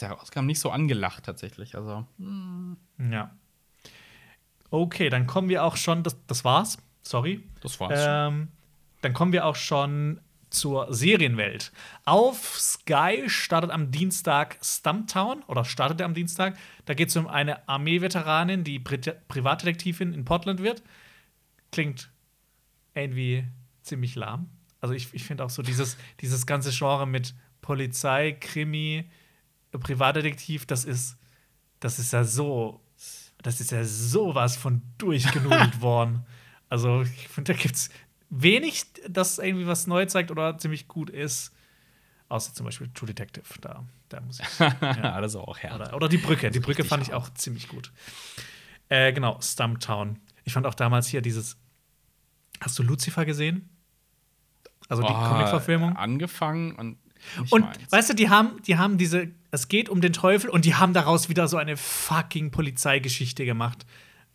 der rauskam, nicht so angelacht tatsächlich. Also, Ja. Okay, dann kommen wir auch schon, das, das war's, sorry. das war's. Ähm, dann kommen wir auch schon zur Serienwelt. Auf Sky startet am Dienstag Stumptown oder startete am Dienstag. Da geht es um eine Armeeveteranin, die Pri Privatdetektivin in Portland wird. Klingt irgendwie ziemlich lahm. Also ich, ich finde auch so dieses, dieses ganze Genre mit Polizei, Krimi, Privatdetektiv, das ist, das ist ja so, das ist ja sowas von durchgenudelt worden. Also ich finde, da gibt's wenig, das irgendwie was neu zeigt oder ziemlich gut ist. Außer zum Beispiel True Detective. Da, da muss ich. ja. Alles auch herb. Oder, oder die Brücke. Die Brücke fand ich auch ziemlich gut. Äh, genau, Stumptown. Ich fand auch damals hier dieses. Hast du Lucifer gesehen? Also die Oh, Comic-Verfilmung? Angefangen und. Und meins. weißt du, die haben, die haben diese, es geht um den Teufel und die haben daraus wieder so eine fucking Polizeigeschichte gemacht.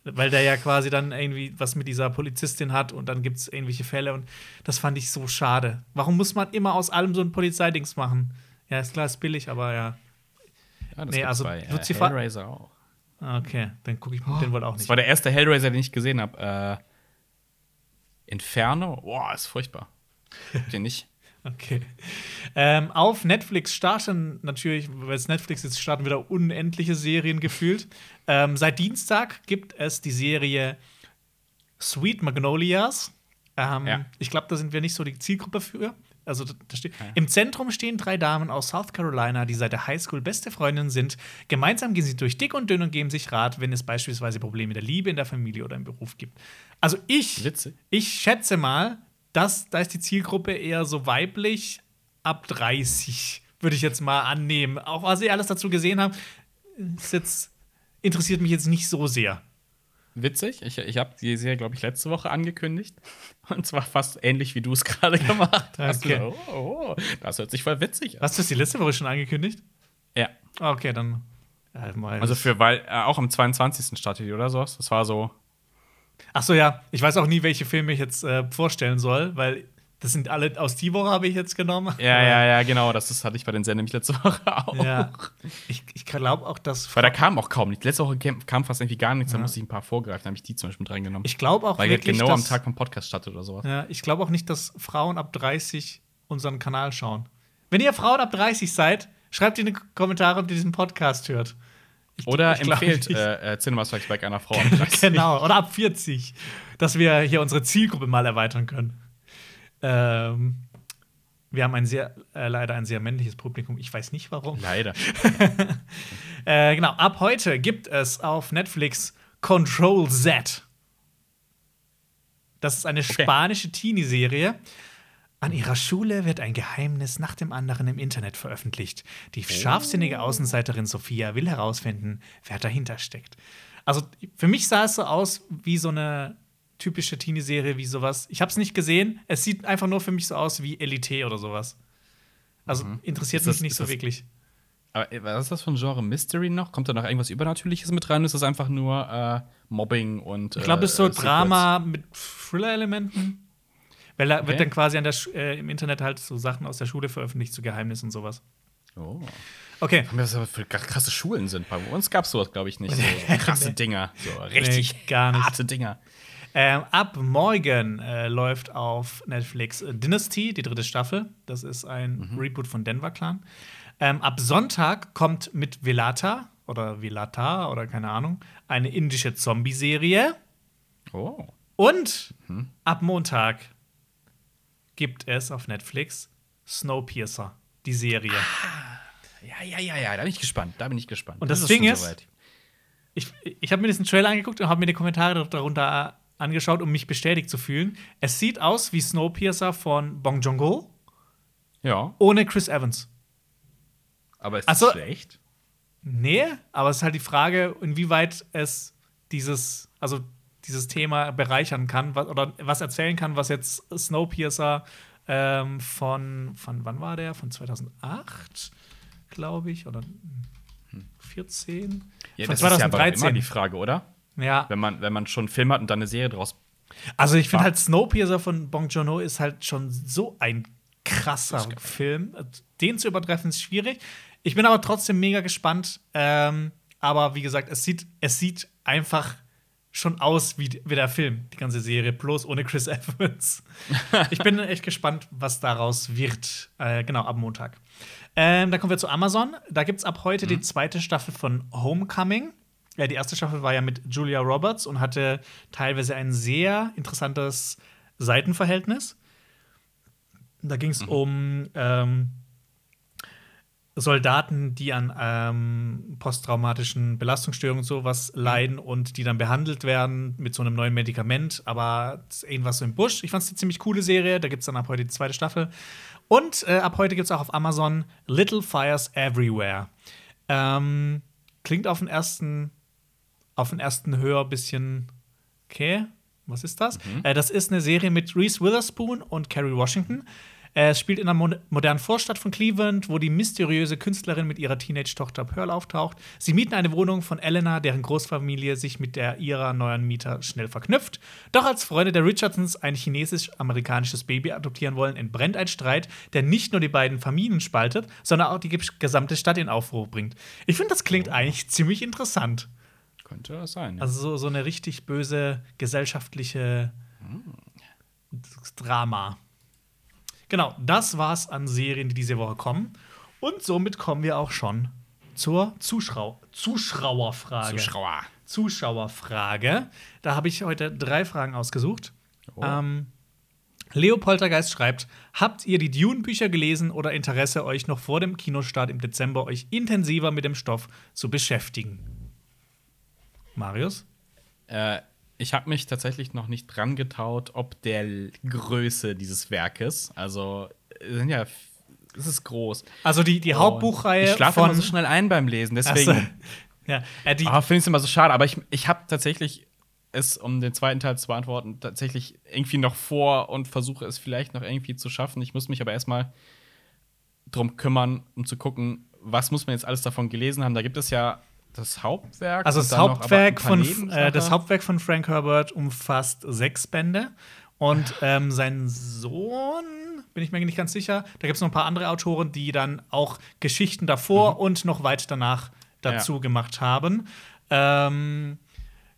Weil der ja quasi dann irgendwie was mit dieser Polizistin hat und dann gibt es irgendwelche Fälle und das fand ich so schade. Warum muss man immer aus allem so ein Polizeidings machen? Ja, ist klar, ist billig, aber ja. ja, das nee, also bei äh, Lucifer- Hellraiser auch. Ah, Okay, dann gucke ich den wohl auch Das nicht. war der erste Hellraiser, den ich gesehen habe. Äh, Inferno? Boah, ist furchtbar. Den nicht. Okay. Ähm, auf Netflix starten natürlich, weil es Netflix ist, starten wieder unendliche Serien gefühlt. Ähm, seit Dienstag gibt es die Serie Sweet Magnolias. Ähm, Ja. Ich glaube, da sind wir nicht so die Zielgruppe für. Also da, da steht, Im Zentrum stehen drei Damen aus South Carolina, die seit der Highschool beste Freundinnen sind. Gemeinsam gehen sie durch dick und dünn und geben sich Rat, wenn es beispielsweise Probleme der Liebe in der Familie oder im Beruf gibt. Also ich, Witzig. ich schätze mal, dass da ist die Zielgruppe eher so weiblich ab 30, würde ich jetzt mal annehmen. Auch was ich alles dazu gesehen habe, ist jetzt interessiert mich jetzt nicht so sehr. Witzig. Ich, ich habe die Serie, glaube ich, letzte Woche angekündigt. Und zwar fast ähnlich, wie du es gerade gemacht hast. Okay. So, oh, oh, das hört sich voll witzig an. Hast du das die letzte Woche schon angekündigt? Ja. Okay, dann. Also für, weil äh, auch am 22. startet die oder sowas. Das war so. Ach so, ja. Ich weiß auch nie, welche Filme ich jetzt äh, vorstellen soll, weil das sind alle aus die Woche habe ich jetzt genommen. Ja, ja, ja, genau. Das ist, hatte ich bei den Sendern nämlich letzte Woche auch. Ja. Ich, ich glaube auch, dass. Weil da kam auch kaum nichts. Letzte Woche kam, fast irgendwie gar nichts. Da musste ich ein paar vorgreifen. Da habe ich die zum Beispiel mit reingenommen. Ich glaube auch weil die halt wirklich, genau am dass, Tag vom Podcast startet oder sowas. Ja, ich glaube auch nicht, dass Frauen ab 30 unseren Kanal schauen. Wenn ihr Frauen ab 30 seid, schreibt in die Kommentare, ob ihr diesen Podcast hört. Oder ich empfehlt äh, äh, Cinema Strikes Back einer Frau. genau, oder ab 40, dass wir hier unsere Zielgruppe mal erweitern können. Ähm, wir haben ein sehr, äh, leider ein sehr männliches Publikum. Ich weiß nicht warum. Leider. Äh, genau, ab heute gibt es auf Netflix Control Z. Das ist eine spanische Teenie-Serie. An ihrer Schule wird ein Geheimnis nach dem anderen im Internet veröffentlicht. Die scharfsinnige Außenseiterin Sophia will herausfinden, wer dahinter steckt. Also für mich sah es so aus wie so eine typische Teenie-Serie, wie sowas. Ich habe es nicht gesehen. Es sieht einfach nur für mich so aus wie Elite oder sowas. Also interessiert Ist das- mich nicht so das- wirklich. Aber äh, was ist das für ein Genre Mystery noch? Kommt da noch irgendwas Übernatürliches mit rein? Ist das einfach nur äh, Mobbing und. Ich glaube, es ist so äh, Secrets? Drama mit Thriller-Elementen. Weil da Okay. wird dann quasi an der äh, im Internet halt so Sachen aus der Schule veröffentlicht zu Geheimnissen und sowas. Oh. Okay. Was aber für krasse Schulen sind. Bei uns gab es sowas, glaube ich, nicht. So, so krasse Nee. Dinger. So richtig Nee, gar nicht. harte Dinger. Ähm, ab morgen äh, läuft auf Netflix äh, Dynasty, die dritte Staffel. Das ist ein Mhm. Reboot von Denver Clan. Ähm, ab Sonntag kommt mit Velata oder Velata oder keine Ahnung eine indische Zombie-Serie. Oh. Und ab Montag gibt es auf Netflix Snowpiercer, die Serie. Ja, ja, ja, ja, da bin ich gespannt. Da bin ich gespannt. Und das ist Ding ist- soweit. Ich, ich habe mir diesen Trailer angeguckt und habe mir die Kommentare darunter angeschaut, um mich bestätigt zu fühlen. Es sieht aus wie Snowpiercer von Bong Joon-ho Ja, ohne Chris Evans. aber ist Ach so. das schlecht? Nee, aber es ist halt die Frage, inwieweit es dieses, also dieses Thema bereichern kann was, oder was erzählen kann, was jetzt Snowpiercer ähm, von, von wann war der? Von 2008, glaube ich, oder 14? Ja, von das ist ja aber 2013. immer die Frage, oder? ja, Wenn man, wenn man schon einen Film hat und dann eine Serie draus. also ich finde halt Snowpiercer von Bong Joon-ho ist halt schon so ein krasser. Film. Den zu übertreffen ist schwierig. Ich bin aber trotzdem mega gespannt. Ähm, aber wie gesagt, es sieht, es sieht einfach schon aus wie, wie der Film, die ganze Serie, bloß ohne Chris Evans. ich bin echt gespannt, was daraus wird. Äh, genau, ab Montag. Ähm, dann kommen wir zu Amazon. Da gibt es ab heute die zweite Staffel von Homecoming. Ja, die erste Staffel war ja mit Julia Roberts und hatte teilweise ein sehr interessantes Seitenverhältnis. Da ging es um ähm, Soldaten, die an ähm, posttraumatischen Belastungsstörungen und sowas leiden und die dann behandelt werden mit so einem neuen Medikament, aber irgendwas so im Busch. Ich fand es eine ziemlich coole Serie. Da gibt es dann ab heute die zweite Staffel. Und äh, ab heute gibt es auch auf Amazon Little Fires Everywhere. Ähm, klingt auf den ersten, auf den ersten Hör ein bisschen okay. Was ist das? Äh, das ist eine Serie mit Reese Witherspoon und Kerry Washington. Äh, Es spielt in einer mo modernen Vorstadt von Cleveland, wo die mysteriöse Künstlerin mit ihrer Teenage-Tochter Pearl auftaucht. Sie mieten eine Wohnung von Elena, deren Großfamilie sich mit der ihrer neuen Mieter schnell verknüpft. Doch als Freunde der Richardsons ein chinesisch-amerikanisches Baby adoptieren wollen, entbrennt ein Streit, der nicht nur die beiden Familien spaltet, sondern auch die gesamte Stadt in Aufruhr bringt. Ich finde, das klingt eigentlich ziemlich interessant. Könnte das sein. Ja. Also so, so eine richtig böse gesellschaftliche Drama. Genau, das war's an Serien, die diese Woche kommen. Und somit kommen wir auch schon zur Zuschau Zuschauerfrage. Zuschauer. Zuschauerfrage. Da habe ich heute drei Fragen ausgesucht. Oh. Ähm, Leo Poltergeist schreibt: Habt ihr die Dune-Bücher gelesen oder Interesse, euch noch vor dem Kinostart im Dezember euch intensiver mit dem Stoff zu beschäftigen? Marius? Äh, ich habe mich tatsächlich noch nicht dran getaut, ob der Größe dieses Werkes. Also, es sind ja. Es ist groß. Also die, die Hauptbuchreihe Ich schlafe immer so schnell ein beim Lesen, deswegen. Ja, äh, Ah, finde ich es immer so schade. Aber ich, ich habe tatsächlich es, um den zweiten Teil zu beantworten, tatsächlich irgendwie noch vor und versuche es vielleicht noch irgendwie zu schaffen. Ich muss mich aber erstmal drum kümmern, um zu gucken, was muss man jetzt alles davon gelesen haben. Da gibt es ja das Hauptwerk. also das Hauptwerk von äh, das Hauptwerk von Frank Herbert umfasst sechs Bände und ähm, sein Sohn bin ich mir nicht ganz sicher. Da gibt es noch ein paar andere Autoren, die dann auch Geschichten davor und noch weit danach dazu Ja. gemacht haben. Ähm,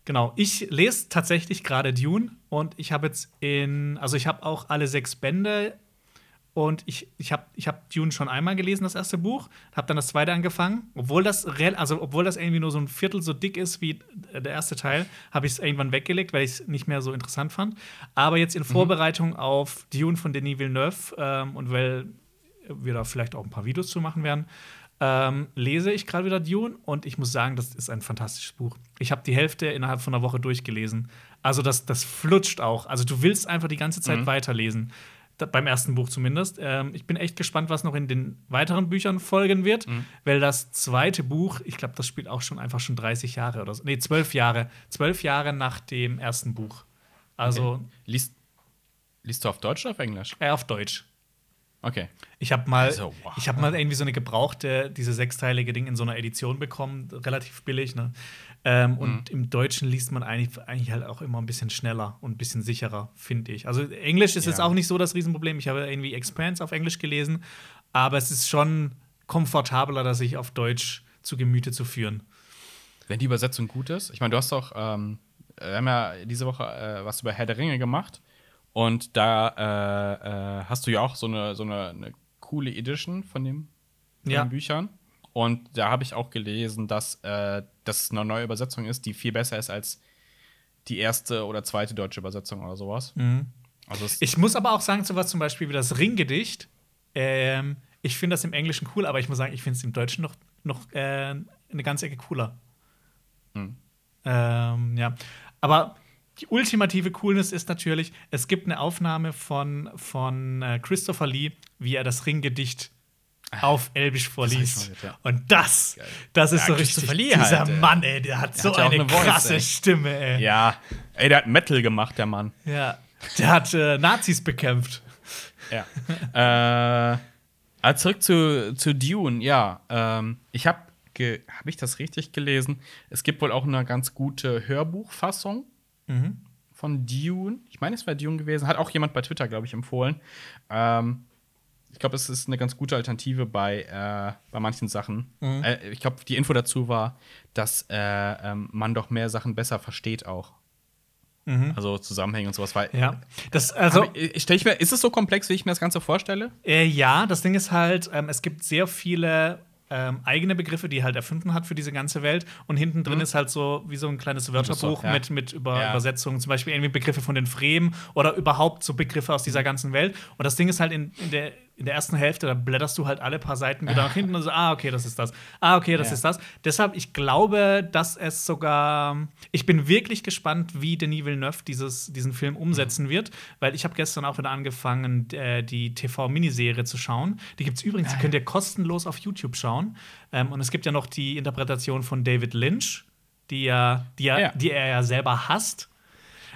Genau, ich lese tatsächlich gerade Dune und ich habe jetzt in, also ich habe auch alle sechs Bände und ich, ich habe ich hab Dune schon einmal gelesen, das erste Buch, habe dann das zweite angefangen, obwohl das, also obwohl das irgendwie nur so ein Viertel so dick ist wie der erste Teil, habe ich es irgendwann weggelegt, weil ich es nicht mehr so interessant fand. Aber jetzt in Vorbereitung auf Dune von Denis Villeneuve ähm, und weil wir da vielleicht auch ein paar Videos zu machen werden, ähm, lese ich gerade wieder Dune und ich muss sagen, das ist ein fantastisches Buch. Ich habe die Hälfte innerhalb von einer Woche durchgelesen. Also das, das flutscht auch. Also du willst einfach die ganze Zeit weiterlesen. Beim ersten Buch zumindest. Ähm, ich bin echt gespannt, was noch in den weiteren Büchern folgen wird, weil das zweite Buch, ich glaube, das spielt auch schon einfach schon 30 Jahre oder so. Nee, zwölf Jahre. Zwölf Jahre nach dem ersten Buch. Also Liest, liest du auf Deutsch oder auf Englisch? äh, auf Deutsch. Okay. Ich habe mal, Also, wow. ich habe mal irgendwie so eine gebrauchte, diese sechsteilige Ding in so einer Edition bekommen, relativ billig. Ne? Ähm, Und im Deutschen liest man eigentlich, eigentlich halt auch immer ein bisschen schneller und ein bisschen sicherer, finde ich. Also Englisch ist jetzt Ja. auch nicht so das Riesenproblem. Ich habe irgendwie Expanse auf Englisch gelesen, aber es ist schon komfortabler, das sich auf Deutsch zu Gemüte zu führen. Wenn die Übersetzung gut ist. Ich meine, du hast doch, ähm, wir haben ja diese Woche äh, was über Herr der Ringe gemacht. Und da äh, äh, hast du ja auch so eine, so eine, eine coole Edition von dem von Ja. den Büchern. Und da habe ich auch gelesen, dass äh, das eine neue Übersetzung ist, die viel besser ist als die erste oder zweite deutsche Übersetzung oder sowas. Also Mhm. Ich muss aber auch sagen, so was zum Beispiel wie das Ringgedicht. Ähm, ich finde das im Englischen cool, aber ich muss sagen, ich finde es im Deutschen noch, noch äh, eine ganze Ecke cooler. Hm. Ähm, ja. Aber die ultimative Coolness ist natürlich, es gibt eine Aufnahme von, von äh, Christopher Lee, wie er das Ringgedicht auf Elbisch hab vorliest. gehört, ja. Und das, das ist Ja, so richtig. Lee dieser halt. Mann, ey, der hat so hat eine, eine Voice, krasse ey. Stimme, ey. ja, ey, der hat Metal gemacht, der Mann. Ja. Der hat äh, Nazis bekämpft. Ja. äh, aber zurück zu, zu Dune, ja. Ähm, ich habe, habe ich das richtig gelesen? Es gibt wohl auch eine ganz gute Hörbuchfassung Mhm. von Dune. Ich meine, es wäre Dune gewesen. Hat auch jemand bei Twitter, glaube ich, empfohlen. Ähm, ich glaube, es ist eine ganz gute Alternative bei, äh, bei manchen Sachen. Mhm. Äh, ich glaube, die Info dazu war, dass äh, ähm, man doch mehr Sachen besser versteht auch. Also Zusammenhänge und sowas. Weil, Mhm. Ja. Das, also, Hab ich, stell ich mir, ist es so komplex, wie ich mir das Ganze vorstelle? Äh, ja, das Ding ist halt, ähm, es gibt sehr viele ähm, eigene Begriffe, die er halt erfunden hat für diese ganze Welt. Und hinten drin ist halt so wie so ein kleines Wörterbuch ja. mit, mit Über Ja. Übersetzungen, zum Beispiel irgendwie Begriffe von den Fremen oder überhaupt so Begriffe aus dieser ganzen Welt. Und das Ding ist halt in, in der in der ersten Hälfte, da blätterst du halt alle paar Seiten wieder nach hinten und so, ah, okay, das ist das. Ah, okay, das Ja. ist das. Deshalb, ich glaube, dass es sogar. Ich bin wirklich gespannt, wie Denis Villeneuve dieses, diesen Film umsetzen wird, weil ich habe gestern auch wieder angefangen, äh, die TV-Miniserie zu schauen. Die gibt es übrigens, die könnt ihr kostenlos auf YouTube schauen. Ähm, und es gibt ja noch die Interpretation von David Lynch, die, ja, die, ja, Ja. die er ja selber hasst.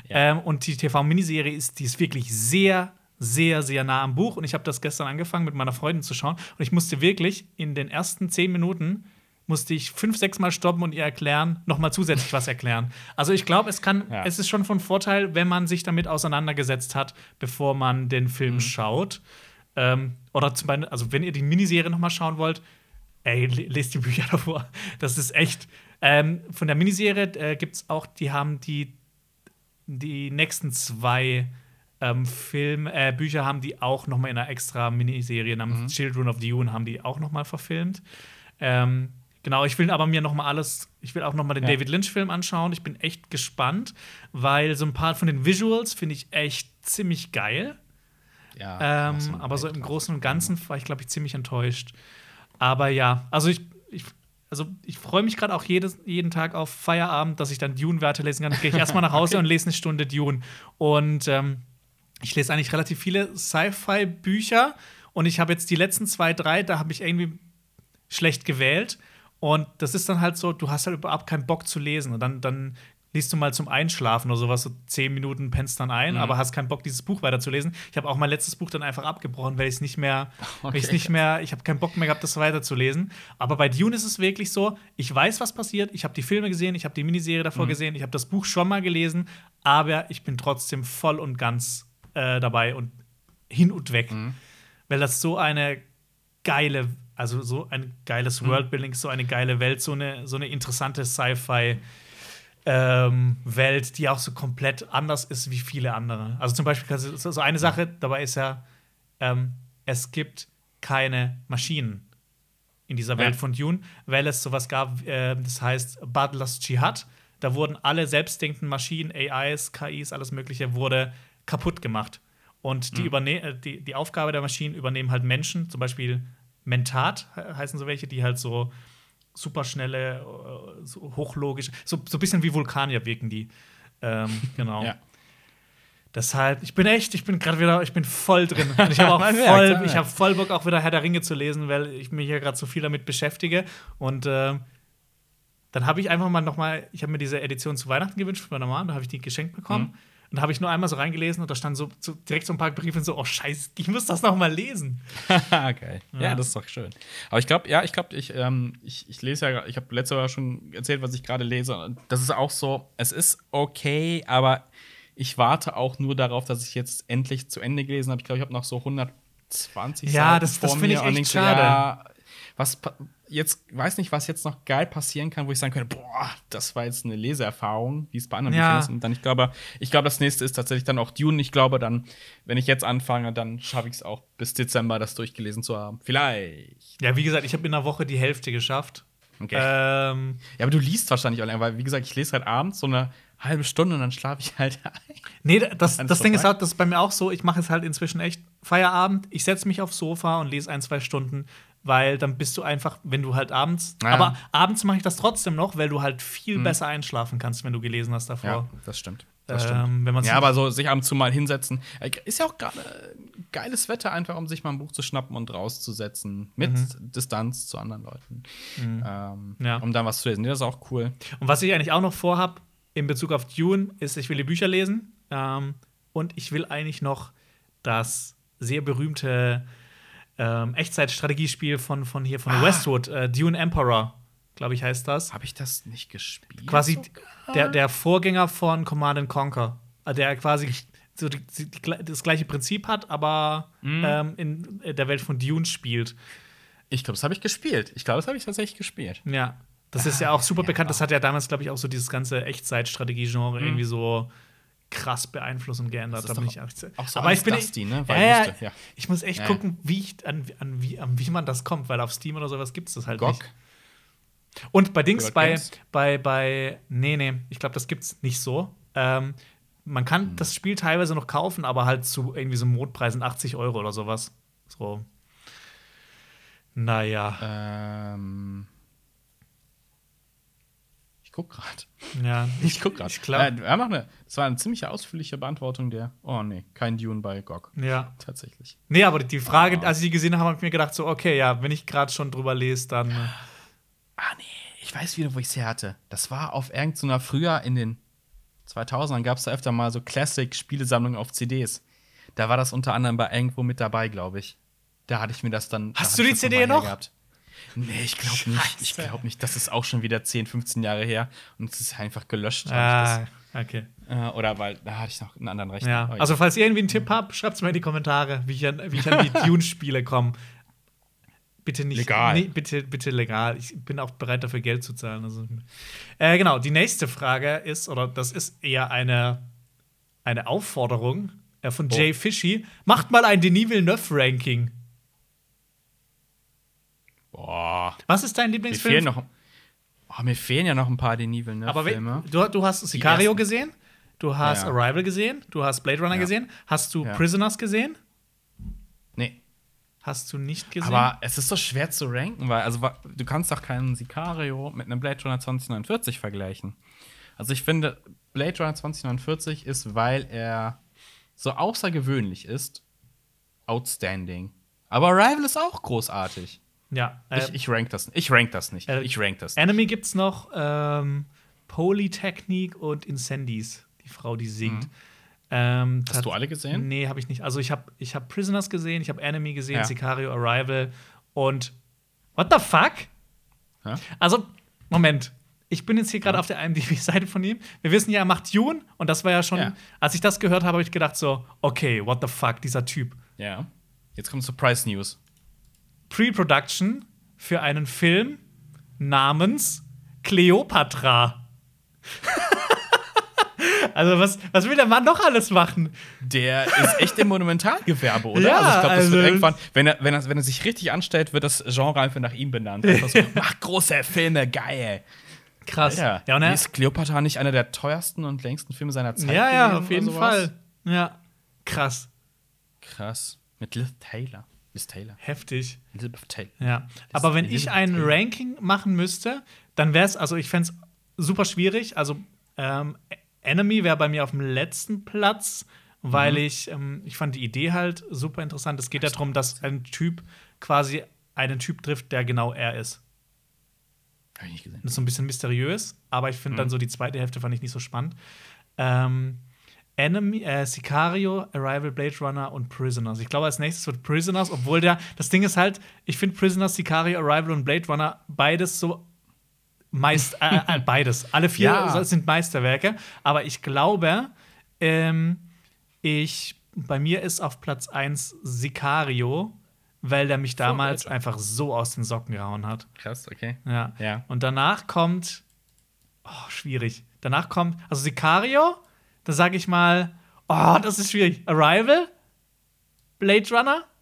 Ähm, und die TV-Miniserie ist, die ist wirklich sehr, sehr, sehr nah am Buch. Und ich habe das gestern angefangen mit meiner Freundin zu schauen. Und ich musste wirklich in den ersten zehn Minuten musste ich fünf, sechs Mal stoppen und ihr erklären, nochmal zusätzlich was erklären. Also ich glaube, es kann, Ja. es ist schon von Vorteil, wenn man sich damit auseinandergesetzt hat, bevor man den Film Mhm. schaut. Ähm, oder zum Beispiel, also wenn ihr die Miniserie nochmal schauen wollt, ey, le- lest die Bücher davor. Das ist echt. Ähm, von der Miniserie äh, gibt es auch, die haben die, die nächsten zwei ähm, Film, äh, Bücher haben die auch noch mal in einer extra Miniserie namens Children of Dune haben die auch noch mal verfilmt. Ähm, genau, ich will aber mir noch mal alles, ich will auch noch mal den Ja. David Lynch Film anschauen. Ich bin echt gespannt, weil so ein paar von den Visuals finde ich echt ziemlich geil. Ja. Ähm, aber so im Großen und Ganzen war ich, glaube ich, ziemlich enttäuscht. Aber ja, also ich, ich, also ich freue mich gerade auch jedes, jeden Tag auf Feierabend, dass ich dann Dune weiterlesen kann. Dann gehe ich erstmal nach Hause und lese eine Stunde Dune. Und ähm, ich lese eigentlich relativ viele Sci-Fi-Bücher. Und ich habe jetzt die letzten zwei, drei, da habe ich irgendwie schlecht gewählt. Und das ist dann halt so, du hast halt überhaupt keinen Bock zu lesen. Und dann, dann liest du mal zum Einschlafen oder sowas, so zehn Minuten pennst dann ein, aber hast keinen Bock, dieses Buch weiterzulesen. Ich habe auch mein letztes Buch dann einfach abgebrochen, weil ich es nicht mehr, weil ich Okay. nicht mehr, ich habe keinen Bock mehr gehabt, das weiterzulesen. Aber bei Dune ist es wirklich so, ich weiß, was passiert, ich habe die Filme gesehen, ich habe die Miniserie davor gesehen, ich habe das Buch schon mal gelesen, aber ich bin trotzdem voll und ganz äh, dabei und hin und weg. Weil das so eine geile, also so ein geiles Worldbuilding, so eine geile Welt, so eine, so eine interessante Sci-Fi. Ähm, Welt, die auch so komplett anders ist wie viele andere. Also zum Beispiel, so eine Sache dabei ist ja, ähm, es gibt keine Maschinen in dieser Ja. Welt von Dune, weil es sowas gab, äh, das heißt Badlas Jihad. Da wurden alle selbstdenkenden Maschinen, AIs, KIs, alles Mögliche, wurde kaputt gemacht. Und die, überne äh, die, die Aufgabe der Maschinen übernehmen halt Menschen, zum Beispiel Mentat he- heißen so welche, die halt so superschnelle, äh, so hochlogisch, so, so ein bisschen wie Vulkanier wirken die. Ähm, genau. Ja. Deshalb, ich bin echt, ich bin gerade wieder, ich bin voll drin. Und ich habe auch voll, ich habe voll Bock auch wieder Herr der Ringe zu lesen, weil ich mich hier gerade so viel damit beschäftige. Und äh, dann habe ich einfach mal noch mal, ich habe mir diese Edition zu Weihnachten gewünscht von meiner Mama, da habe ich die geschenkt bekommen. Mhm. Und da habe ich nur einmal so reingelesen und da stand so, so direkt so ein paar Briefe so, oh Scheiße, ich muss das noch mal lesen. Geil. Ja. das ist doch schön. Aber ich glaube, ja, ich glaube, ich, ähm, ich, ich lese ja, ich habe letztes Jahr schon erzählt, was ich gerade lese. Und das ist auch so, es ist okay, aber ich warte auch nur darauf, dass ich jetzt endlich zu Ende gelesen habe. Ich glaube, ich habe noch so 120 Ja, Seiten das- das vor finde mir ich und echt denk so, schade. Ja, was, jetzt weiß nicht, was jetzt noch geil passieren kann, wo ich sagen könnte, boah, das war jetzt eine Leseerfahrung, wie es bei anderen Ja. Büchern ist. Und dann, ich glaube, ich glaube, das nächste ist tatsächlich dann auch Dune. Ich glaube, dann, wenn ich jetzt anfange, dann schaffe ich es auch bis Dezember, das durchgelesen zu haben. Vielleicht. Ja, wie gesagt, ich habe in einer Woche die Hälfte geschafft. Okay. Ähm, Ja, aber du liest wahrscheinlich auch länger, weil, wie gesagt, ich lese halt abends so eine halbe Stunde und dann schlafe ich halt ein. nee, das, das Ding ist halt, das ist bei mir auch so, ich mache es halt inzwischen echt Feierabend. Ich setze mich aufs Sofa und lese ein, zwei Stunden, weil dann bist du einfach, wenn du halt abends. Ja. Aber abends mache ich das trotzdem noch, weil du halt viel Mhm. besser einschlafen kannst, wenn du gelesen hast davor. Ja, das stimmt. Das stimmt. Ähm, wenn Ja, aber so sich ab und zu mal hinsetzen. Äh, Ist ja auch gerade äh, geiles Wetter, einfach um sich mal ein Buch zu schnappen und rauszusetzen. Mit Distanz zu anderen Leuten. Ähm, Mhm. Ja. Um dann was zu lesen. Das ist auch cool. Und was ich eigentlich auch noch vorhab in Bezug auf Dune, ist, ich will die Bücher lesen. Ähm, und ich will eigentlich noch das sehr berühmte ähm, Echtzeitstrategiespiel von, von hier von Ah. Westwood, äh, Dune Emperor, glaube ich, heißt das. Habe ich das nicht gespielt? Quasi sogar? der, der Vorgänger von Command and Conquer. Äh, Der quasi so die, die, die, das gleiche Prinzip hat, aber Mhm. ähm, in der Welt von Dune spielt. Ich glaube, das habe ich gespielt. Ich glaube, das habe ich tatsächlich gespielt. Ja. Das ist ja auch super Ah, ja. bekannt. Das hat ja damals, glaube ich, auch so dieses ganze Echtzeitstrategie-Genre irgendwie so krass beeinflusst und geändert. Mhm. Das ist Da bin ich auch, so aber ich bin Dusty, ne? Weil ja, ja. ich muss echt Ja, gucken, wie ich an, an, wie, an wie man das kommt, weil auf Steam oder sowas gibt es das halt GOG. nicht. Und bei Dings, bei, bei, bei, nee, nee, ich glaube, das gibt's nicht so. Ähm, man kann Hm. das Spiel teilweise noch kaufen, aber halt zu irgendwie so Modpreisen 80 Euro oder sowas. So. Naja, Ähm. Ich guck gerade. ja. Ich guck gerade. Glaub- Äh, das war eine ziemlich ausführliche Beantwortung der. Oh nee, kein Dune bei GOG. Ja. Tatsächlich. Nee, aber die Frage, Ah. als ich die gesehen habe, habe ich mir gedacht, so, okay, ja, wenn ich gerade schon drüber lese, dann. äh, Ah, nee, ich weiß wieder, wo ich her hatte. Das war auf irgendeiner, früher in den 2000ern gab es da öfter mal so Classic-Spielesammlungen auf CDs. Da war das unter anderem bei irgendwo mit dabei, glaube ich. Da hatte ich mir das dann. da Hast hatte du die CD noch? hergehabt. Nee, ich glaube nicht. Ich glaube nicht. Das ist auch schon wieder 10, 15 Jahre her. Und es ist einfach gelöscht. Ah, okay. Äh, oder weil, da hatte ich noch einen anderen Rechner. Ja. Oh, Also, falls ihr irgendwie einen Tipp habt, schreibt es mir in die Kommentare, wie ich an, wie ich an die Dune-Spiele komme. Bitte nicht. Legal. Nee, bitte, bitte legal. Ich bin auch bereit, dafür Geld zu zahlen. Also, äh, genau, die nächste Frage ist, oder das ist eher eine, eine Aufforderung äh, von Oh. Jay Fishy. Macht mal ein Denis Villeneuve-Ranking. Boah. Was ist dein Mir Lieblingsfilm? fehlen noch. Oh, mir fehlen ja noch ein paar Denis Villeneuve-Filme. du, du hast Sicario gesehen, du hast Ja. Arrival gesehen, du hast Blade Runner Ja. gesehen, hast du Ja. Prisoners gesehen? Nee. Hast du nicht gesehen? Aber es ist so schwer zu ranken, weil also du kannst doch keinen Sicario mit einem Blade Runner 2049 vergleichen. Also ich finde, Blade Runner 2049 ist, weil er so außergewöhnlich ist, outstanding. Aber Arrival ist auch großartig. Ja. Äh, ich, ich rank das, ich rank das nicht. äh, ich rank das nicht. Enemy gibt's noch ähm, Polytechnique und Incendies, die Frau, die singt. Ähm, Mhm. Hast du alle gesehen? Nee, habe ich nicht. Also ich habe ich hab Prisoners gesehen, ich habe Enemy gesehen, Ja. Sicario, Arrival und What the fuck? Ja? Also, Moment. Ich bin jetzt hier gerade auf der IMDb-Seite von ihm. Wir wissen ja, er macht Dune und das war ja schon, Ja. als ich das gehört habe, habe ich gedacht so, okay, what the fuck, dieser Typ. ja. Jetzt kommt Surprise News. Pre-Production für einen Film namens Cleopatra. also, was, was will der Mann noch alles machen? Der ist echt im Monumentalgewerbe, oder? Ja, also ich glaube, das also- wird irgendwann, wenn er, wenn, er, wenn er sich richtig anstellt, wird das Genre einfach nach ihm benannt. So, mach große Filme, geil. Krass. Ja, ja, und er, ist Cleopatra nicht einer der teuersten und längsten Filme seiner Zeit? ja, ja, auf jeden? Fall. Ja, krass. Krass. Mit Liz Taylor. Liz Taylor. Heftig. Elizabeth Taylor. Ja. Aber wenn ich ein Ranking machen müsste, dann wäre es, also ich fände es super schwierig. Also, ähm, Enemy wäre bei mir auf dem letzten Platz, weil Mhm. ich, ähm, ich fand die Idee halt super interessant. Es geht ja darum, dass ein Typ quasi einen Typ trifft, der genau er ist. Hab ich nicht gesehen. Das ist so ein bisschen mysteriös, aber ich finde Mhm. dann so die zweite Hälfte fand ich nicht so spannend. Ähm, Enemy, äh, Sicario, Arrival, Blade Runner und Prisoners. Ich glaube, als nächstes wird Prisoners, obwohl der, das Ding ist halt, ich finde Prisoners, Sicario, Arrival und Blade Runner beides so meist, äh, äh, beides. Alle vier Ja. so- sind Meisterwerke, aber ich glaube, ähm, ich, bei mir ist auf Platz 1 Sicario, weil der mich damals Runner. einfach so aus den Socken gehauen hat. Krass, okay. Ja. Ja. Und danach kommt. Oh, schwierig. Danach kommt. Also Sicario, da sage ich mal. Oh, das ist schwierig. Arrival? Blade Runner?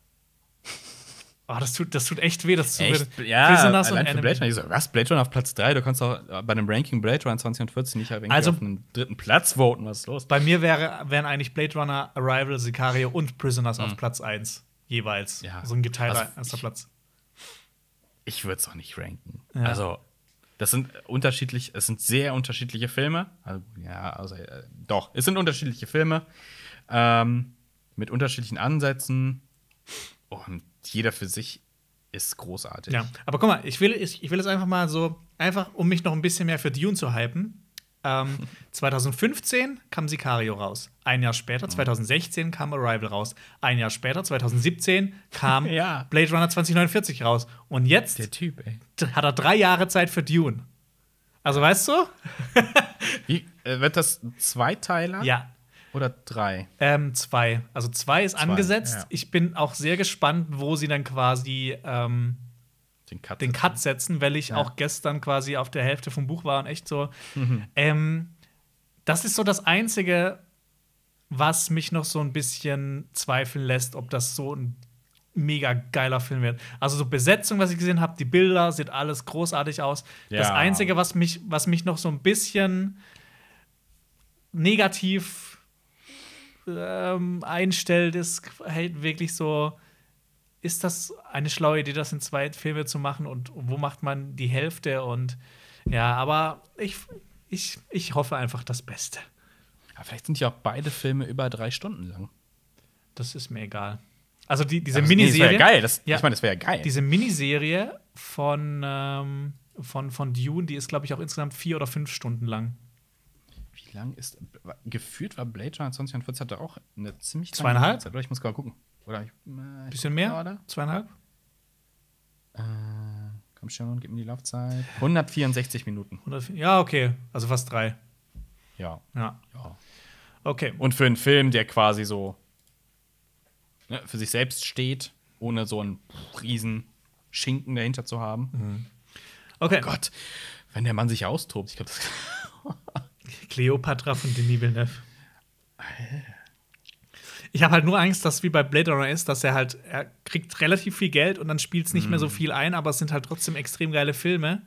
Oh, das tut, das tut echt weh. Das tut Echt? weh. Ja, Prisoners allein und für. Blade Runner. Ich so, was, Blade Runner auf Platz 3? Du kannst doch bei einem Ranking Blade Runner 2014 nicht irgendwie Also- auf einen dritten Platz voten. Was ist los? Bei mir wäre, wären eigentlich Blade Runner, Arrival, Sicario und Prisoners auf Platz 1 jeweils. Ja. So ein geteilter Also, erster Platz. Ich würde es auch nicht ranken. Ja. Also, das sind unterschiedlich, es sind sehr unterschiedliche Filme. Also, ja, also, äh, doch, es sind unterschiedliche Filme ähm, mit unterschiedlichen Ansätzen und jeder für sich ist großartig. Ja, aber guck mal, ich will, ich, ich will jetzt einfach mal so, einfach um mich noch ein bisschen mehr für Dune zu hypen. Ähm, 2015 kam Sicario raus. Ein Jahr Mhm. später, 2016, kam Arrival raus. Ein Jahr später, 2017, kam Ja. Blade Runner 2049 raus. Und jetzt Der Typ, hat er drei Jahre Zeit für Dune. Also weißt du? Wie, äh, wird das ein Zweiteiler? Ja. Oder drei? Ähm, zwei. Also zwei ist angesetzt. ja. Ich bin auch sehr gespannt, wo sie dann quasi ähm, Den Cut. den Cut setzen, weil ich Ja. auch gestern quasi auf der Hälfte vom Buch war und echt so. Mhm. Ähm, das ist so das Einzige, was mich noch so ein bisschen zweifeln lässt, ob das so ein mega geiler Film wird. Also so Besetzung, was ich gesehen habe, die Bilder, sieht alles großartig aus. Das Ja. Einzige, was mich, was mich noch so ein bisschen negativ ähm, einstellt, ist halt wirklich so, ist das eine schlaue Idee, das in zwei Filme zu machen und wo macht man die Hälfte und ja, aber ich, ich, ich hoffe einfach das Beste. Aber vielleicht sind ja auch beide Filme über drei Stunden lang. Das ist mir egal. Also die, diese Also, nee, das Miniserie. wäre ja geil. Das, Ja. Ich meine, das wäre ja geil. Diese Miniserie von, ähm, von, von Dune, die ist, glaube ich, auch insgesamt vier oder fünf Stunden lang. Wie lang ist. Gefühlt war Blade Runner 2014 hatte auch eine ziemlich lange Zweieinhalb? Zeit. Oder ich muss gerade gucken. Oder ich, äh, Bisschen mehr? Gerade. Zweieinhalb? Äh, komm schon, gib mir die Laufzeit. 164 Minuten. 100, ja, okay. Also fast drei. Ja. Ja. ja. Okay. Und für einen Film, der quasi so ne, für sich selbst steht, ohne so einen riesen Schinken dahinter zu haben. Okay. Gott, wenn der Mann sich austobt, ich glaube, das. Cleopatra von Denis Villeneuve. Ich habe halt nur Angst, dass wie bei Blade Runner ist, dass er halt, er kriegt relativ viel Geld und dann spielt es nicht mehr so viel ein, aber es sind halt trotzdem extrem geile Filme.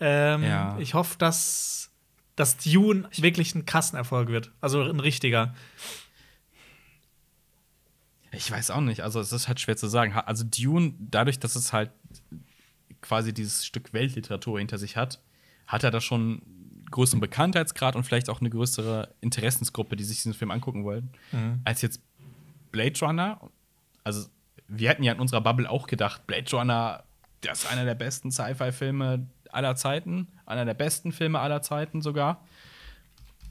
Ähm, Ja. Ich hoffe, dass, dass Dune wirklich ein Kassenerfolg wird. Also ein richtiger. Ich weiß auch nicht. Also, es ist halt schwer zu sagen. Also, Dune, dadurch, dass es halt quasi dieses Stück Weltliteratur hinter sich hat, hat er da schon einen größeren Bekanntheitsgrad und vielleicht auch eine größere Interessensgruppe, die sich diesen Film angucken wollen, als jetzt Blade Runner. Also, wir hätten ja in unserer Bubble auch gedacht, Blade Runner, das ist einer der besten Sci-Fi-Filme aller Zeiten, einer der besten Filme aller Zeiten sogar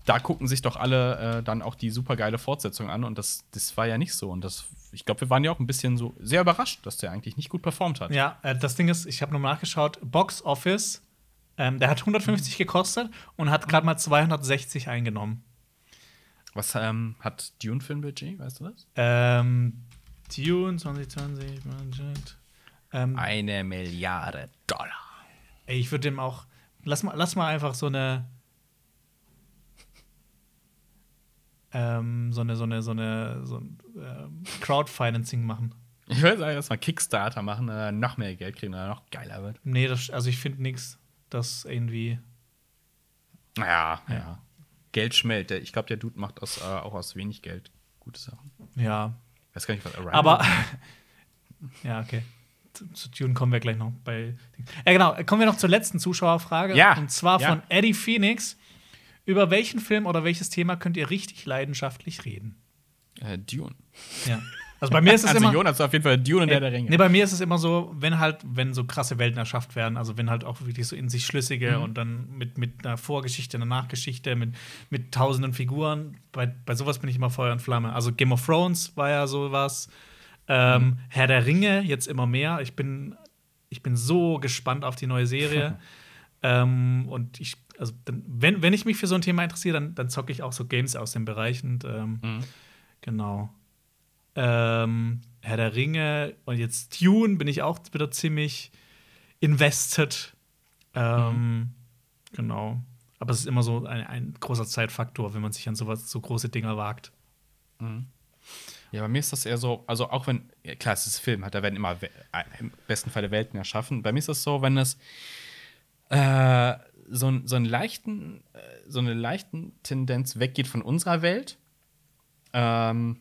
da gucken sich doch alle äh, dann auch die supergeile Fortsetzung an und das, das war ja nicht so. Und das, ich glaube, wir waren ja auch ein bisschen so sehr überrascht, dass der eigentlich nicht gut performt hat. Ja, äh, das Ding ist, ich habe nochmal nachgeschaut, Box Office, ähm, der hat 150 gekostet und hat gerade mal 260 eingenommen. Was ähm, hat Dune für ein Budget, weißt du das? Ähm, Dune 2020, Budget. Ähm, Eine Milliarde Dollar. ey, ich würde dem auch. Lass mal, lass mal einfach so eine. Ähm, so eine, so eine, so eine, so ein ähm, Crowdfinancing machen. Ich würde sagen, dass wir Kickstarter machen, äh, noch mehr Geld kriegen, oder noch geiler wird. Nee, das, also ich finde nichts, das irgendwie. Naja, ja. Geld schmelzt. Der- Ich glaube, der Dude macht aus, äh, auch aus wenig Geld gute Sachen. Ja. Weiß gar nicht, was Arrival Aber. ja, okay. Zu, zu Dune kommen wir gleich noch bei. Ja, genau. Kommen wir noch zur letzten Zuschauerfrage. Ja, Und zwar ja. von Eddie Phoenix. Über welchen Film oder welches Thema könnt ihr richtig leidenschaftlich reden? äh, Dune. Ja. Also bei mir ist es Also immer. Jonas auf jeden Fall Dune und der der Ringe. Nee, bei mir ist es immer so, wenn halt, wenn so krasse Welten erschafft werden, also wenn halt auch wirklich so in sich schlüssige Mhm. und dann mit, mit einer Vorgeschichte, einer Nachgeschichte, mit, mit tausenden Figuren, bei, bei sowas bin ich immer Feuer und Flamme. Also Game of Thrones war ja sowas. Ähm, Mhm. Herr der Ringe, jetzt immer mehr. Ich bin, ich bin so gespannt auf die neue Serie. ähm, und ich, also dann, wenn, wenn ich mich für so ein Thema interessiere, dann, dann zocke ich auch so Games aus dem Bereich. Und ähm, Mhm. genau. Ähm, Herr der Ringe und jetzt Tune bin ich auch wieder ziemlich invested. Ähm, Mhm. Genau. Aber es ist immer so ein, ein großer Zeitfaktor, wenn man sich an sowas, so große Dinger wagt. Ja, bei mir ist das eher so, also auch wenn, ja, klar, es ist Film, halt, da werden immer im besten Falle Welten erschaffen. Bei mir ist das so, wenn es äh, so, so, einen leichten, äh, so eine leichten Tendenz weggeht von unserer Welt ähm,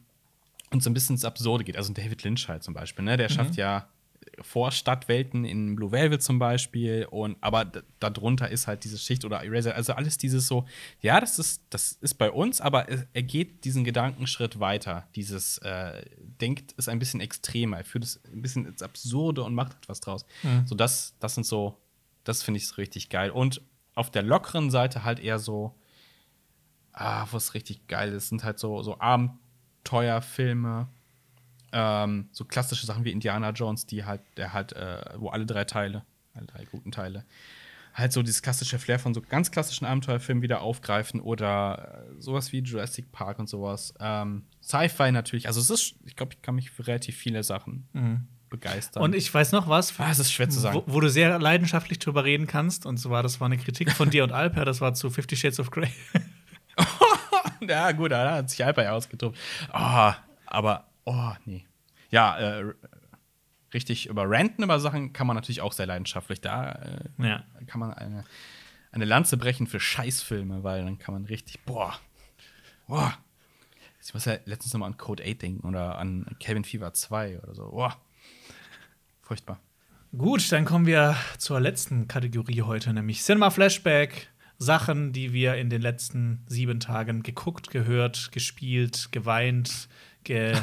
und so ein bisschen ins Absurde geht. Also David Lynch halt zum Beispiel, ne? Der schafft ja Vorstadtwelten in Blue Velvet zum Beispiel und aber darunter ist halt diese Schicht oder Eraser, also alles dieses so, ja, das ist, das ist bei uns, aber er, geht diesen Gedankenschritt weiter. Dieses äh, denkt ist ein bisschen extremer, er führt es ein bisschen ins Absurde und macht etwas draus. So, das, das sind so, das finde ich richtig geil. Und auf der lockeren Seite halt eher so, ah, was richtig geil ist, sind halt so, so Abenteuerfilme, ähm, so klassische Sachen wie Indiana Jones, die halt, der halt, äh, wo alle drei Teile, alle drei guten Teile, halt so dieses klassische Flair von so ganz klassischen Abenteuerfilmen wieder aufgreifen oder äh, sowas wie Jurassic Park und sowas. Ähm, Sci-Fi natürlich, also es ist, ich glaube, ich kann mich für relativ viele Sachen begeistern. Und ich weiß noch was, ah, ist schwer zu sagen. wo, wo du sehr leidenschaftlich drüber reden kannst. Und zwar, das war eine Kritik von dir und Alper, das war zu Fifty Shades of Grey. ja, gut, da hat sich Alper ja ausgetobt. Oh, aber, oh, nee. Ja, äh, richtig über Ranten über Sachen kann man natürlich auch sehr leidenschaftlich. Da äh, ja. kann man eine, eine Lanze brechen für Scheißfilme, weil dann kann man richtig, boah, boah. Ich muss ja letztens noch mal an Code 8 denken oder an Cabin Fever 2 oder so. Boah. Furchtbar. Gut, dann kommen wir zur letzten Kategorie heute, nämlich Cinema Flashback. Sachen, die wir in den letzten sieben Tagen geguckt, gehört, gespielt, geweint, ge,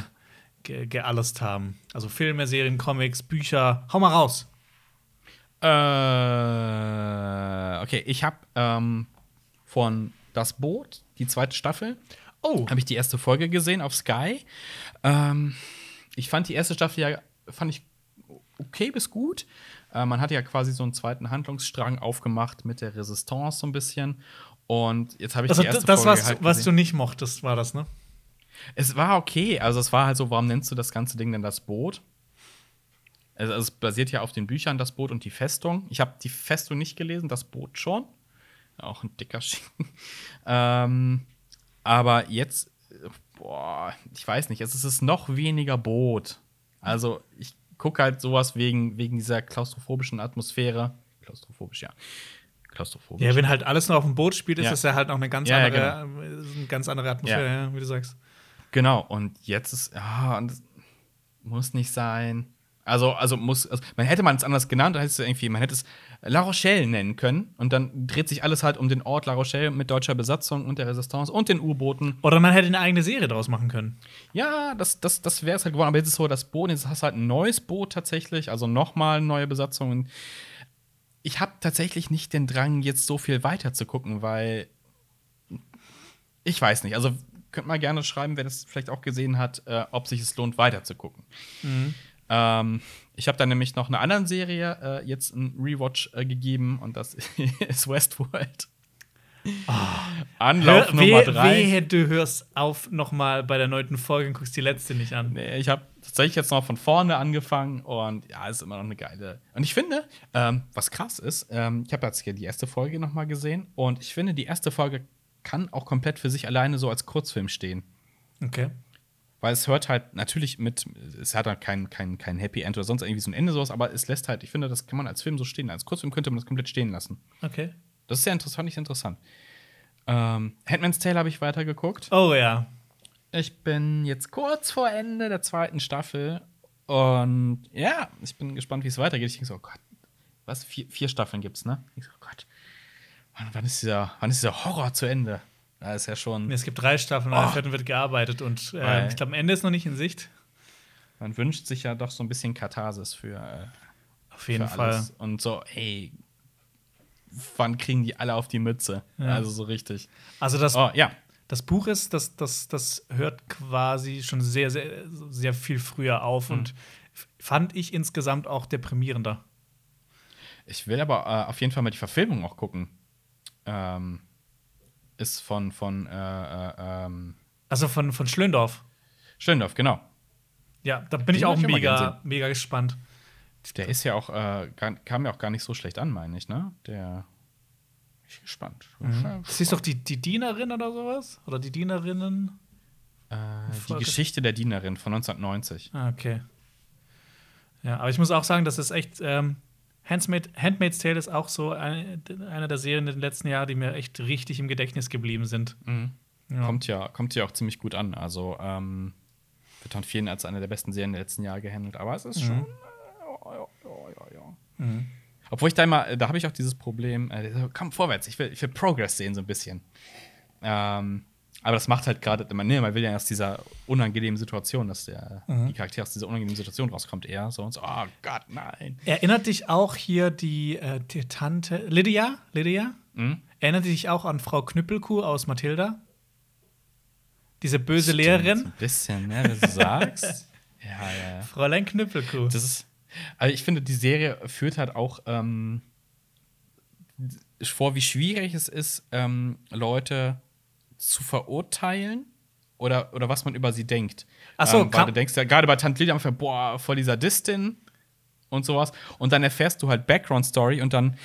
ge, geallest haben. Also Filme, Serien, Comics, Bücher. Hau mal raus. Äh, okay, ich habe ähm, von Das Boot, die zweite Staffel, Oh, habe ich die erste Folge gesehen auf Sky. Ähm, ich fand die erste Staffel ja fand ich okay bis gut. Äh, man hat ja quasi so einen zweiten Handlungsstrang aufgemacht mit der Resistance so ein bisschen. Und jetzt habe ich also die erste das, Folge was, halt was du nicht mochtest, war das, ne? Es war okay. Also es war halt so, warum nennst du das ganze Ding denn das Boot? Also es basiert ja auf den Büchern das Boot und die Festung. Ich habe die Festung nicht gelesen, das Boot schon. Auch ein dicker Schinken. ähm, aber jetzt, boah, ich weiß nicht, es ist noch weniger Boot. Also ich gucke halt sowas wegen, wegen dieser klaustrophobischen Atmosphäre. Klaustrophobisch, ja. Klaustrophobisch. Ja, wenn halt alles nur auf dem Boot spielt, ist Ja. das ja halt noch eine ganz Ja, ja, andere, äh, ist eine ganz andere Atmosphäre, Ja. ja, wie du sagst. Genau, und jetzt ist, ja, und das muss nicht sein. Also, also muss, also man hätte man es anders genannt, da hätte es irgendwie, man hätte es La Rochelle nennen können und dann dreht sich alles halt um den Ort La Rochelle mit deutscher Besatzung und der Resistance und den U-Booten. Oder man hätte eine eigene Serie daraus machen können. Ja, das, das, das wäre es halt geworden, aber jetzt ist so, das Boot, jetzt hast du halt ein neues Boot tatsächlich, also nochmal neue Besatzungen. Ich habe tatsächlich nicht den Drang, jetzt so viel weiter zu gucken, weil ich weiß nicht. Also könnt mal gerne schreiben, wer das vielleicht auch gesehen hat, äh, ob sich es lohnt, weiter zu gucken. Ähm, ich habe dann nämlich noch einer anderen Serie äh, jetzt einen Rewatch äh, gegeben und das ist Westworld. Anlauf Hör- Nummer drei. Wehe, du hörst auf noch mal bei der neunten Folge und guckst die letzte nicht an. Nee, ich habe tatsächlich jetzt noch von vorne angefangen und ja, ist immer noch eine geile. Und ich finde, ähm, was krass ist, ähm, ich habe jetzt hier die erste Folge noch mal gesehen und ich finde, die erste Folge kann auch komplett für sich alleine so als Kurzfilm stehen. Okay. Weil es hört halt natürlich mit, es hat halt kein, kein, kein Happy End oder sonst irgendwie so ein Ende sowas, aber es lässt halt, ich finde, das kann man als Film so stehen. Als Kurzfilm könnte man das komplett stehen lassen. Okay. Das ist sehr interessant, fand ich interessant. Ähm, Handman's Tale habe ich weitergeguckt. Oh ja. Ich bin jetzt kurz vor Ende der zweiten Staffel und ja, ich bin gespannt, wie es weitergeht. Ich denke so, oh Gott, was? Vier, vier Staffeln gibt's, ne? Ich so, oh Gott, wann, wann, ist dieser, wann ist dieser Horror zu Ende? Da ist ja schon, Es gibt drei Staffeln, an der Oh. vierten wird gearbeitet und äh, ich glaube, am Ende ist noch nicht in Sicht. man wünscht sich ja doch so ein bisschen Katharsis für, äh, Auf jeden für Fall. alles. Und so, ey, wann kriegen die alle auf die Mütze? Ja. Also so richtig. Also das, Oh, ja. das Buch ist, das, das, das hört quasi schon sehr, sehr, sehr viel früher auf Hm. und fand ich insgesamt auch deprimierender. Ich will aber äh, auf jeden Fall mal die Verfilmung auch gucken. Ähm, ist von, von äh, äh, ähm, Also von, von Schlöndorff. Schöndorf, genau. Ja, da bin ich Den ich auch mega, mega gespannt. Der ist ja auch, äh, kam ja auch gar nicht so schlecht an, meine ich, ne? Der. Ich bin gespannt. Das ist doch die, die Dienerin oder sowas? Oder die Dienerinnen? Äh, die Geschichte der Dienerin von 1990. Ah, okay. Ja, aber ich muss auch sagen, das ist echt. Ähm, Handmaid, Handmaid's Tale ist auch so eine, eine der Serien in den letzten Jahren, die mir echt richtig im Gedächtnis geblieben sind. Ja. Kommt ja, kommt ja auch ziemlich gut an. Also, ähm, wird von vielen als eine der besten Serien der letzten Jahre gehandelt. Aber es ist schon. Äh, ja, ja, ja. Obwohl ich da immer, da habe ich auch dieses Problem, äh, komm vorwärts, ich will, ich will Progress sehen, so ein bisschen. Ähm, aber das macht halt gerade, man, nee, man will ja aus dieser unangenehmen Situation, dass der, die Charaktere aus dieser unangenehmen Situation rauskommt, eher so und so, oh Gott, nein. Erinnert dich auch hier die, äh, die Tante Lydia? Lydia? Mhm. Erinnert dich auch an Frau Knüppelkuh aus Mathilda? Diese böse Stimmt, Lehrerin? Ein bisschen, ne, wenn du sagst. ja, ja, ja. Fräulein Knüppelkuh. Das ist, also ich finde, die Serie führt halt auch ähm, vor, wie schwierig es ist, ähm, Leute zu verurteilen oder, oder was man über sie denkt. Ach so, ähm, weil du denkst ja gerade bei Tante einfach, boah, voll dieser Distin und sowas. Und dann erfährst du halt Background-Story und dann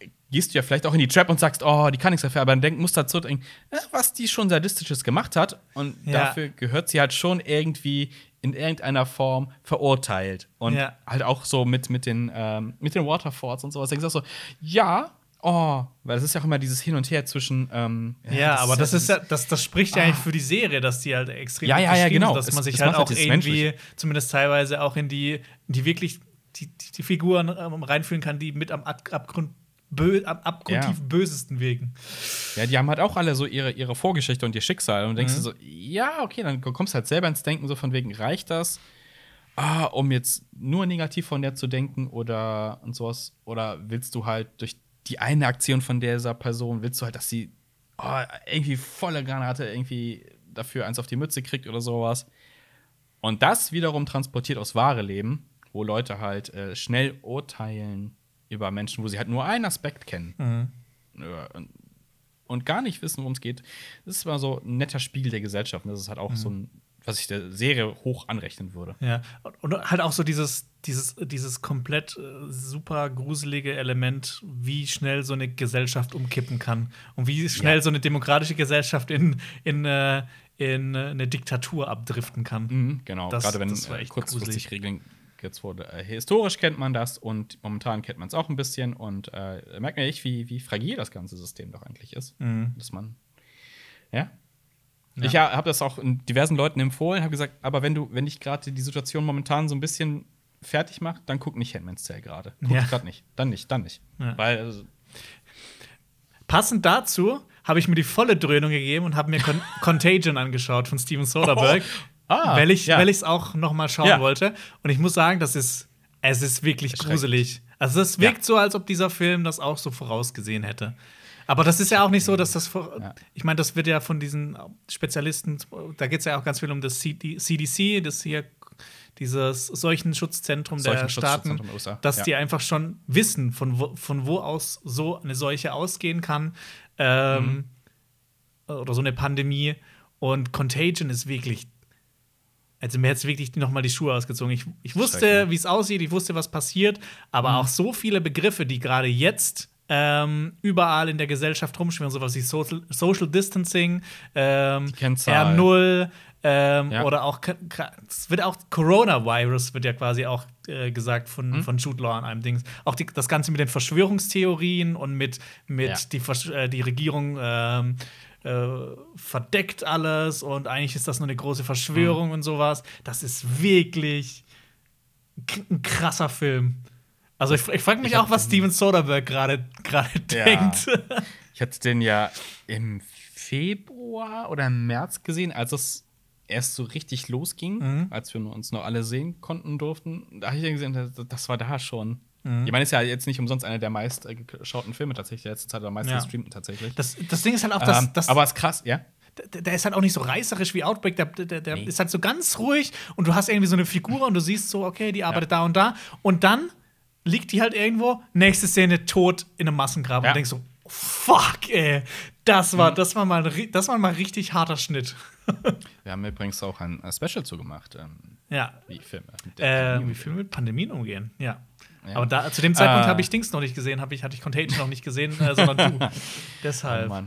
äh, gehst du ja vielleicht auch in die Trap und sagst, oh, die kann nichts dafür, aber dann denk, musst du dazu denken, äh, was die schon Sadistisches gemacht hat. Und Ja. dafür gehört sie halt schon irgendwie in irgendeiner Form verurteilt. Und Ja. halt auch so mit, mit, den, ähm, mit den Waterfalls und sowas. Da denkst du auch so, ja, oh, weil das ist ja auch immer dieses Hin und Her zwischen. Ähm, Ja, aber das ist ja, das, das spricht ja eigentlich für die Serie, dass die halt extrem Ja, ja, ja, genau. dass man Es- sich es halt auch irgendwie, Menschliche. zumindest teilweise auch in die, in die wirklich die, die, die Figuren ähm, reinfühlen kann, die mit am Ab Abgrund bö am abgrundtief Ja. bösesten wegen. Ja, die haben halt auch alle so ihre, ihre Vorgeschichte und ihr Schicksal. Und Mhm. denkst du so, ja, okay, dann kommst du halt selber ins Denken, so von wegen, reicht das? Ah, um jetzt nur negativ von der zu denken oder und sowas? Oder willst du halt durch die eine Aktion von dieser Person, willst du halt, dass sie oh, irgendwie volle Granate irgendwie dafür eins auf die Mütze kriegt oder sowas? Und das wiederum transportiert aus wahre Leben, wo Leute halt äh, schnell urteilen über Menschen, wo sie halt nur einen Aspekt kennen. Ja, und, gar nicht wissen, worum es geht. Das ist mal so ein netter Spiegel der Gesellschaft. Und das ist halt auch so ein, was ich der Serie hoch anrechnen würde. Ja, und halt auch so dieses, dieses, dieses komplett äh, super gruselige Element, wie schnell so eine Gesellschaft umkippen kann und wie schnell Ja. so eine demokratische Gesellschaft in, in, äh, in äh, eine Diktatur abdriften kann. Mhm, genau, Das- gerade wenn das war äh, kurzfristig. Regeln jetzt wurde. Äh, historisch kennt man das und momentan kennt man es auch ein bisschen. Und merkt man echt, wie, wie fragil das ganze System doch eigentlich ist. Mhm. Dass man. Ja. Ich ja, habe das auch diversen Leuten empfohlen, habe gesagt, aber wenn du, wenn dich gerade die Situation momentan so ein bisschen fertig macht, dann guck nicht Handmaid's Tale gerade. Guck Ja. gerade nicht. Dann nicht, dann nicht. Ja. Weil also, Passend dazu habe ich mir die volle Dröhnung gegeben und habe mir Con Contagion angeschaut von Steven Soderbergh, Ah, weil ich ja. es auch noch mal schauen Ja. wollte. Und ich muss sagen, das ist es ist wirklich gruselig. Also es wirkt so, als ob dieser Film das auch so vorausgesehen hätte. Aber das ist ja auch nicht so, dass das Ja. ich meine, das wird ja von diesen Spezialisten, da geht es ja auch ganz viel um das CD CDC, das hier dieses Seuchenschutzzentrum der Staaten, USA, dass ja. die einfach schon wissen, von wo, von wo aus so eine Seuche ausgehen kann ähm, Mhm. oder so eine Pandemie. Und Contagion ist wirklich, also mir hat es wirklich noch mal die Schuhe ausgezogen. Ich, ich wusste, wie es aussieht, ich wusste, was passiert, aber Mhm. auch so viele Begriffe, die gerade jetzt ähm, überall in der Gesellschaft rumschwirren, sowas wie Social, Social Distancing, ähm, Kennzahl. R0 ähm, Ja. oder auch, es wird auch Coronavirus wird ja quasi auch äh, gesagt von, Mhm. von Jude Law an einem Ding. Auch die, das Ganze mit den Verschwörungstheorien und mit, mit Ja. die, Versch- äh, die Regierung ähm, äh, verdeckt alles und eigentlich ist das nur eine große Verschwörung Mhm. und sowas. Das ist wirklich ein krasser Film. Also ich, ich frage mich Ich auch, was Steven Soderbergh gerade gerade Ja. denkt. Ich hatte den ja im Februar oder im März gesehen, als es erst so richtig losging, Mhm. als wir uns noch alle sehen konnten durften. Da habe ich ja gesehen, das, das war da schon. Mhm. Ich meine, ist ja jetzt nicht umsonst einer der meist äh, geschauten Filme tatsächlich der letzten Zeit oder meist Ja. gestreamten tatsächlich. Das, das Ding ist halt auch, dass, ähm, dass aber es ist krass, ja. der, der ist halt auch nicht so reißerisch wie Outbreak, der, der, der Nee. ist halt so ganz ruhig und du hast irgendwie so eine Figur und du siehst so, okay, die arbeitet da und da und dann liegt die halt irgendwo, nächste Szene tot in einem Massengrab Ja. und denkst so, fuck, ey, Das war, das war, mal, das war mal richtig harter Schnitt. Wir haben übrigens auch ein äh, Special zugemacht, ähm, Ja. wie Filme. mit Äh, Pandemie wie. Filme mit Pandemien umgehen, ja. Ja. Aber da, zu dem Zeitpunkt Ah. habe ich Dings noch nicht gesehen, ich, hatte ich Contagion noch nicht gesehen, äh, sondern du. Deshalb. Oh.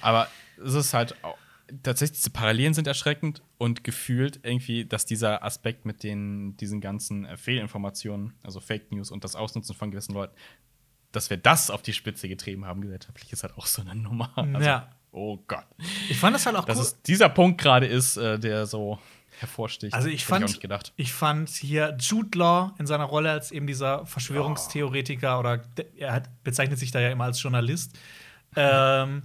Aber es ist halt auch, tatsächlich, diese Parallelen sind erschreckend und gefühlt irgendwie, dass dieser Aspekt mit den, diesen ganzen äh, Fehlinformationen, also Fake News und das Ausnutzen von gewissen Leuten, dass wir das auf die Spitze getrieben haben gesellschaftlich, ist halt auch so eine Nummer. Also, Ja. Oh Gott. Ich fand das halt auch Dass cool. es dieser Punkt gerade ist, äh, der so hervorsticht. Also ich fand, gedacht. ich fand hier Jude Law in seiner Rolle als eben dieser Verschwörungstheoretiker oder de- er hat, bezeichnet sich da ja immer als Journalist. Ähm,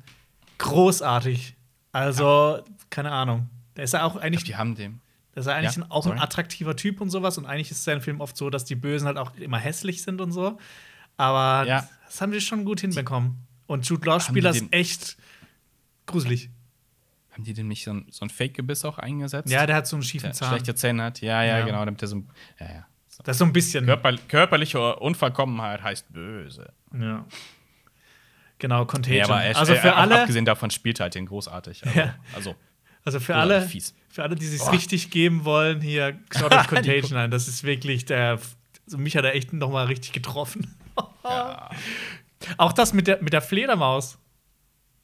großartig. Also, keine Ahnung. Der ist ja auch eigentlich, Die haben dem. der ist ja eigentlich Ja, ein, auch ein sorry. attraktiver Typ und sowas. Und eigentlich ist sein Film oft so, dass die Bösen halt auch immer hässlich sind und so. Aber Ja. das haben die schon gut hinbekommen. Und Jude Law das den- echt gruselig. Haben die denn nicht so ein, so ein Fake-Gebiss auch eingesetzt? Ja, der hat so einen schiefen der Zahn. schlechte Zähne hat. Ja, ja, Ja. genau, damit der so. Ja, ja. So. Das ist so ein bisschen. Körper, körperliche Unvollkommenheit heißt böse. Ja. Genau, Contagion. Ja, aber er, also für äh, alle, abgesehen davon spielt halt den großartig. Also, Ja. also also für Ja, alle, fies. für alle, die sich richtig geben wollen, hier schaut euch Contagion an. Das ist wirklich der. Also mich hat er echt noch mal richtig getroffen. Auch das mit der, mit der Fledermaus.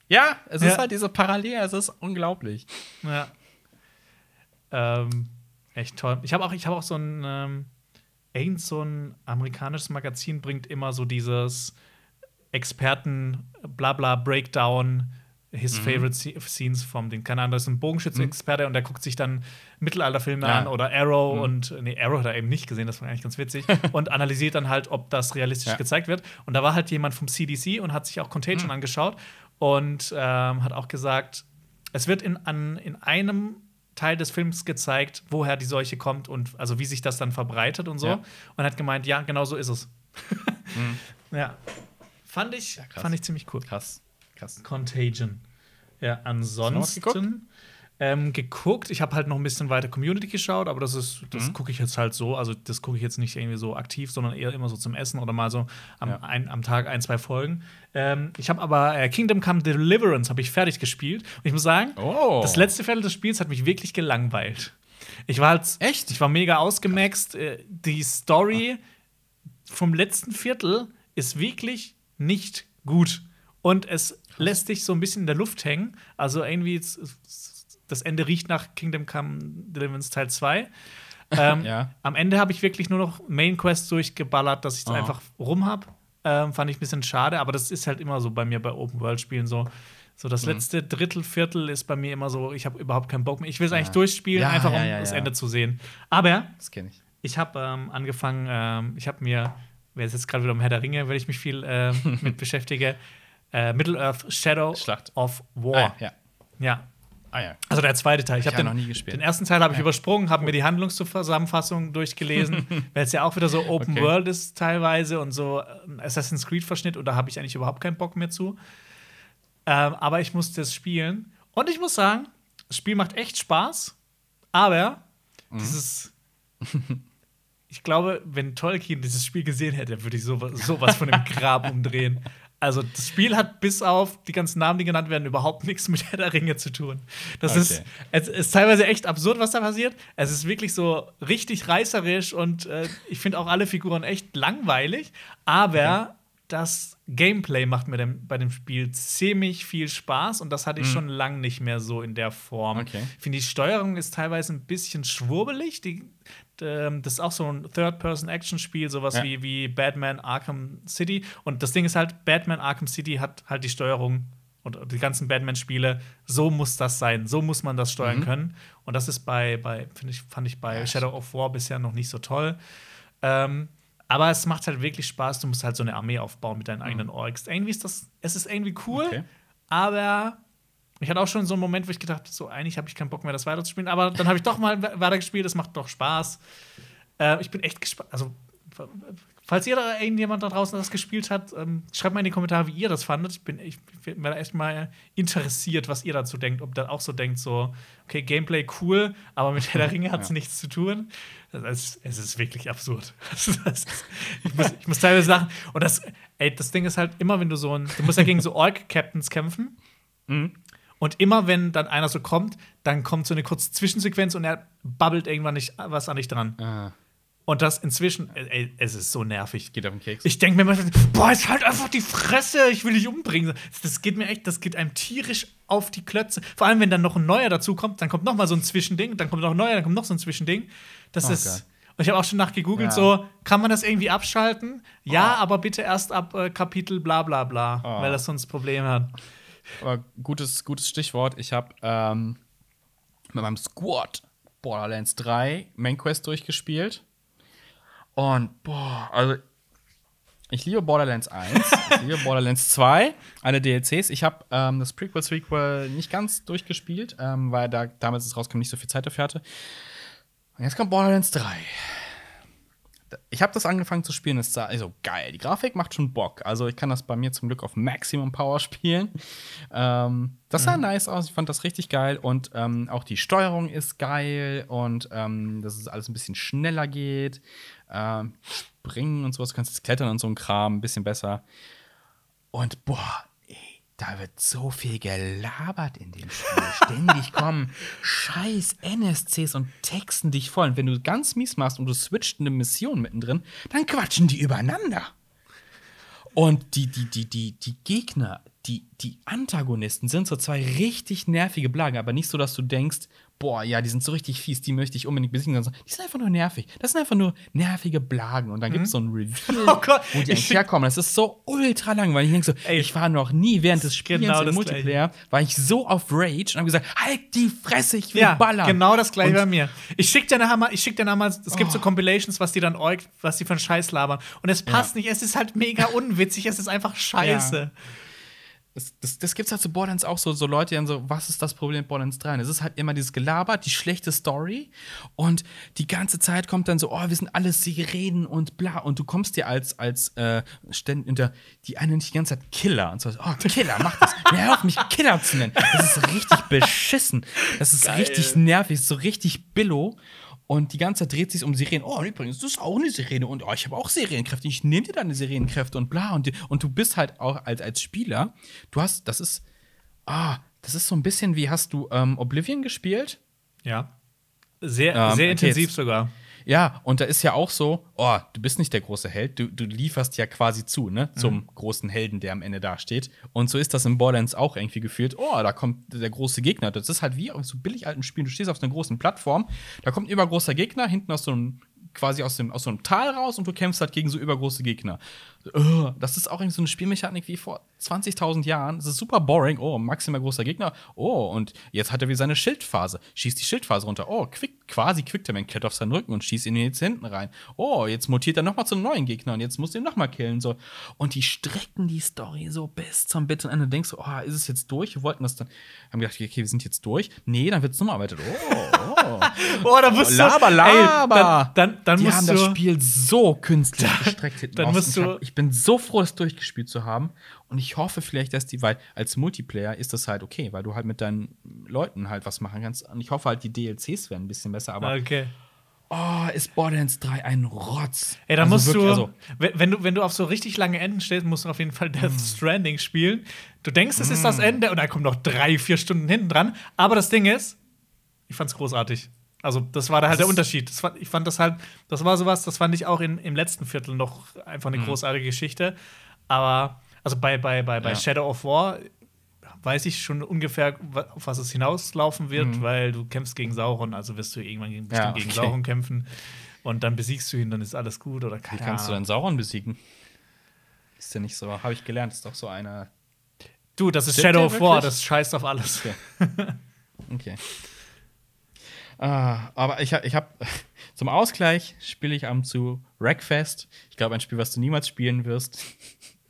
ja, es Ja. ist halt diese Parallele, es ist unglaublich. Ja. Ähm, echt toll. Ich habe auch, ich hab auch so ein. Ähm, irgend so ein amerikanisches Magazin bringt immer so dieses Experten-Blabla-Breakdown. His Mhm. favorite sce- scenes vom Ding. Keine Ahnung, das ist ein Bogenschütze-Experte und der guckt sich dann Mittelalterfilme Ja. an oder Arrow Mhm. und nee, Arrow hat er eben nicht gesehen, das war eigentlich ganz witzig und analysiert dann halt, ob das realistisch Ja. gezeigt wird. Und da war halt jemand vom CDC und hat sich auch Contagion Mhm. angeschaut und ähm, hat auch gesagt, es wird in, an, in einem Teil des Films gezeigt, woher die Seuche kommt und also wie sich das dann verbreitet und so. Ja. Und hat gemeint, ja, genau so ist es. Ja. Fand ich, krass. fand ich ziemlich cool. Krass. Krass. Contagion. Ja, ansonsten ähm, geguckt. Ich habe halt noch ein bisschen weiter Community geschaut, aber das ist, das Mhm. gucke ich jetzt halt so. Also das gucke ich jetzt nicht irgendwie so aktiv, sondern eher immer so zum Essen oder mal so am, Ja. ein, am Tag ein, zwei Folgen. Ähm, ich habe aber äh, Kingdom Come Deliverance habe ich fertig gespielt und ich muss sagen, Oh. das letzte Viertel des Spiels hat mich wirklich gelangweilt. Ich war halt, Echt? Ich war mega ausgemaxt. Äh, Die Story vom letzten Viertel ist wirklich nicht gut. Und es lässt dich so ein bisschen in der Luft hängen. Also irgendwie, das Ende riecht nach Kingdom Come Deliverance Teil 2. Ähm, Ja. Am Ende habe ich wirklich nur noch Main Quest durchgeballert, dass ich es Oh. einfach rum habe. Ähm, fand ich ein bisschen schade, aber das ist halt immer so bei mir bei Open World Spielen so. So das Mhm. letzte Drittel, Viertel ist bei mir immer so, ich habe überhaupt keinen Bock mehr. Ich will es eigentlich Ja. durchspielen, Ja, einfach um das. Ende zu sehen. Aber Das ich. ich habe ähm, angefangen, ähm, ich habe mir, wer ist jetzt gerade wieder um Herr der Ringe, weil ich mich viel ähm, mit beschäftige, äh, Middle-earth Shadow Schlacht. of Ah, War. ja, ja. ja. Ah, ja. Also der zweite Teil. Ich Hab habe ich den, noch nie gespielt. den ersten Teil habe ich Ja. übersprungen, habe mir die Handlungszusammenfassung durchgelesen, weil es ja auch wieder so Open Okay. World ist teilweise und so ein Assassin's Creed Verschnitt und da habe ich eigentlich überhaupt keinen Bock mehr zu. Ähm, aber ich musste es spielen und ich muss sagen, das Spiel macht echt Spaß, aber Mhm. dieses ich glaube, wenn Tolkien dieses Spiel gesehen hätte, würde ich sowas, sowas von dem Grab umdrehen. Also, das Spiel hat bis auf die ganzen Namen, die genannt werden, überhaupt nichts mit Herr der Ringe zu tun. Das Okay. ist, es ist teilweise echt absurd, was da passiert. Es ist wirklich so richtig reißerisch und äh, ich finde auch alle Figuren echt langweilig. Aber das Gameplay macht mir dem, bei dem Spiel ziemlich viel Spaß und das hatte ich schon lang nicht mehr so in der Form. Mhm. Okay. Ich finde, die Steuerung ist teilweise ein bisschen schwurbelig. Die, ähm, das ist auch so ein Third-Person-Action-Spiel, sowas Ja. wie, wie Batman Arkham City. Und das Ding ist halt, Batman Arkham City hat halt die Steuerung und die ganzen Batman-Spiele, so muss das sein, so muss man das steuern Mhm. können. Und das ist bei, bei finde ich, fand ich bei Ja, Shadow of War bisher noch nicht so toll. Ähm, aber es macht halt wirklich Spaß. Du musst halt so eine Armee aufbauen mit deinen eigenen Orks. Irgendwie ist das, es ist irgendwie cool, Mhm. Okay. aber ich hatte auch schon so einen Moment, wo ich gedacht habe, so eigentlich habe ich keinen Bock mehr, das weiterzuspielen. Aber dann habe ich doch mal we- weitergespielt, es macht doch Spaß. Äh, ich bin echt gespannt. Also, falls ihr da irgendjemand da draußen das gespielt hat, ähm, schreibt mal in die Kommentare, wie ihr das fandet. Ich bin ich bin echt mal interessiert, was ihr dazu denkt. Ob ihr auch so denkt, so, okay, Gameplay cool, aber mit Herr der Ringe hat es Ja. nichts zu tun. Das ist, es ist wirklich absurd. Das ist, das ich, muss, ich muss teilweise lachen. Und das, ey, das Ding ist halt immer, wenn du so ein, du musst ja gegen so Orc-Captains kämpfen. Und immer wenn dann einer so kommt, dann kommt so eine kurze Zwischensequenz und er babbelt irgendwann nicht was an dich dran. Ah, Und das inzwischen, ey, es ist so nervig. geht auf den Keks. Ich denke mir immer, boah, jetzt halt einfach die Fresse, ich will dich umbringen. Das geht mir echt, das geht einem tierisch auf die Klötze. Vor allem, wenn dann noch ein neuer dazu kommt, dann kommt noch mal so ein Zwischending, dann kommt noch ein neuer, dann kommt noch so ein Zwischending. Das Oh ist. Gott. Und ich habe auch schon nachgegoogelt, Ja. so, kann man das irgendwie abschalten? Ja, Oh. aber bitte erst ab äh, Kapitel bla bla bla, Oh. weil das sonst Probleme hat. Aber gutes, gutes Stichwort. Ich habe ähm, mit meinem Squad Borderlands 3 Main Quest durchgespielt. Und boah, also ich liebe Borderlands 1, ich liebe Borderlands 2, alle DLCs. Ich habe ähm, das Prequel Sequel nicht ganz durchgespielt, ähm, weil da damals es rauskam, nicht so viel Zeit dafür hatte. Und jetzt kommt Borderlands 3. Ich habe das angefangen zu spielen, es sah also geil. Die Grafik macht schon Bock. Also ich kann das bei mir zum Glück auf Maximum Power spielen. Ähm, das sah nice aus. Ich fand das richtig geil und ähm, auch die Steuerung ist geil und ähm, dass es alles ein bisschen schneller geht. Ähm, springen und sowas, du kannst jetzt klettern und so ein Kram ein bisschen besser. Und boah, da wird so viel gelabert in dem Spiel. Ständig kommen scheiß NSCs und texten dich voll. Und wenn du ganz mies machst und du switcht eine Mission mittendrin, dann quatschen die übereinander. Und die, die, die, die, die Gegner, die, die Antagonisten sind so zwei richtig nervige Blagen, aber nicht so, dass du denkst, boah, ja, die sind so richtig fies, die möchte ich unbedingt besiegen. sondern Die sind einfach nur nervig. Das sind einfach nur nervige Blagen. Und dann gibt es so ein Reveal, Oh Gott, wo die ich eigentlich herkommen. Das ist so ultra lang, weil ich denke so, Ey, ich war noch nie während des Spiels genau im Multiplayer, war ich so auf Rage und habe gesagt, halt die Fresse, ich will Ja, ballern. genau das gleiche Und- bei mir. Ich schick dir nachher mal, ich schick dir nachher mal, es gibt Oh. so Compilations, was die dann äugt, was die einen Scheiß labern. Und es passt nicht, es ist halt mega unwitzig, es ist einfach scheiße. Das, das, das gibt's halt zu Borderlands auch so, so Leute, die dann so, was ist das Problem mit Borderlands 3? Und Es ist halt immer dieses Gelaber, die schlechte Story und die ganze Zeit kommt dann so, oh, wir sind alles Sirenen und bla und du kommst dir als, als, äh, ständ- unter, die eine nicht die ganze Zeit Killer und so, oh, Killer, mach das. Hör auf mich Killer zu nennen. Das ist richtig beschissen. Das ist Geil. richtig nervig, so richtig billow. Und die ganze Zeit dreht sich um Sirenen. Oh, übrigens, das ist auch eine Sirene. Und oh, ich habe auch Sirenenkräfte. Ich nehme dir deine Sirenenkräfte und bla. Und, und du bist halt auch als, als Spieler, du hast, das ist, ah, das ist so ein bisschen wie, hast du ähm, Oblivion gespielt? Ja. Sehr, Ähm, sehr okay, intensiv jetzt- sogar. Ja, und da ist ja auch so, oh, du bist nicht der große Held, du, du lieferst ja quasi zu, ne, zum großen Helden, der am Ende dasteht. Und so ist das in Borderlands auch irgendwie gefühlt. Oh, da kommt der große Gegner. Das ist halt wie auf so billig alten Spielen. Du stehst auf einer großen Plattform, da kommt ein übergroßer Gegner, hinten aus so einem, quasi aus, dem, aus so einem Tal raus und du kämpfst halt gegen so übergroße Gegner. Ugh, Das ist auch irgendwie so eine Spielmechanik wie vor 20.000 Jahren. Das ist super boring. Oh, maximal großer Gegner. Oh, und jetzt hat er wieder seine Schildphase. Schießt die Schildphase runter. Oh, quick, quasi Quicktime klettert auf seinen Rücken und schießt ihn jetzt hinten rein. Oh, jetzt mutiert er nochmal zum neuen Gegner und jetzt musst du ihn nochmal killen. So. Und die strecken die Story so bis zum bitteren Ende. Du denkst so, oh, ist es jetzt durch? Wir wollten das dann. Haben gedacht, okay, wir sind jetzt durch. Nee, dann wird es nochmal arbeitet. Oh, oh. Boah, da musst du. Laber, laber. Ey, dann, dann, dann die musst haben du. das Spiel so künstlich gestreckt hinten dann musst du- ich bin so froh, das durchgespielt zu haben. Und ich hoffe vielleicht, dass die, weil als Multiplayer ist das halt okay, weil du halt mit deinen Leuten halt was machen kannst. Und ich hoffe halt, die DLCs werden ein bisschen besser. Aber Okay. oh, ist Borderlands 3 ein Rotz. Ey, da Also musst wirklich, du, also- wenn, du, wenn du auf so richtig lange Enden stehst, musst du auf jeden Fall Mm. Death Stranding spielen. Du denkst, es ist das Ende und dann kommen noch drei, vier Stunden hinten dran. Aber das Ding ist, ich fand's großartig. Also, das war da halt Das der Unterschied. Das fand, ich fand das halt, das war sowas, das fand ich auch in, im letzten Viertel noch einfach eine großartige Geschichte. Aber, also bei, bei, bei, bei Ja. Shadow of War weiß ich schon ungefähr, auf was es hinauslaufen wird, weil du kämpfst gegen Sauron, also wirst du irgendwann gegen, bestimmt Mm. Ja, gegen okay. Sauron kämpfen. Und dann besiegst du ihn, dann ist alles gut oder Wie keine kannst du Ahnung. denn Sauron besiegen? Ist ja nicht so, habe ich gelernt, ist doch so einer. Du, das ist Stimmt Shadow of War, das scheißt auf alles. Okay. Okay. Ah, aber ich, hab- ich habe zum Ausgleich spiele ich am zu Wreckfest. Ich glaube, ein Spiel, was du niemals spielen wirst.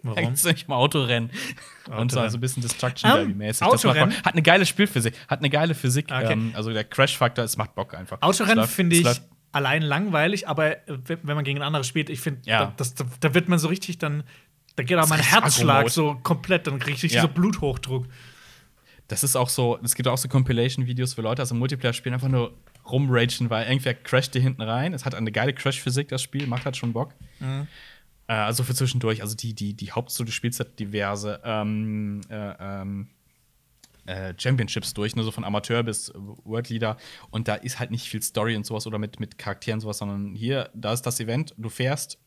Warum? Da nämlich mal Autorennen. Und Autorennen. zwar so ein bisschen Destruction Ähm, Derby-mäßig. Das macht Autorennen? Hat eine geile Spielphysik. Hat eine geile Physik. Okay. Ähm, also der Crash-Faktor, es macht Bock einfach. Autorennen finde ich allein langweilig, aber äh, wenn man gegen ein anderes spielt, ich finde, Ja. da, das, da, da wird man so richtig dann, da geht auch mein Herzschlag so komplett, dann richtig Ja. so Bluthochdruck. Das ist auch so, es gibt auch so Compilation-Videos für Leute, also Multiplayer spielen, einfach nur rumragen, weil irgendwer crasht dir hinten rein. Es hat eine geile Crash-Physik, das Spiel, macht halt schon Bock. Mhm. Äh, also für zwischendurch, also die, die, die Hauptstory spielst halt diverse. Ähm, äh, ähm, äh, Championships durch, nur so von Amateur bis World Leader. Und da ist halt nicht viel Story und sowas oder mit, mit Charakteren und sowas, sondern hier, da ist das Event, du fährst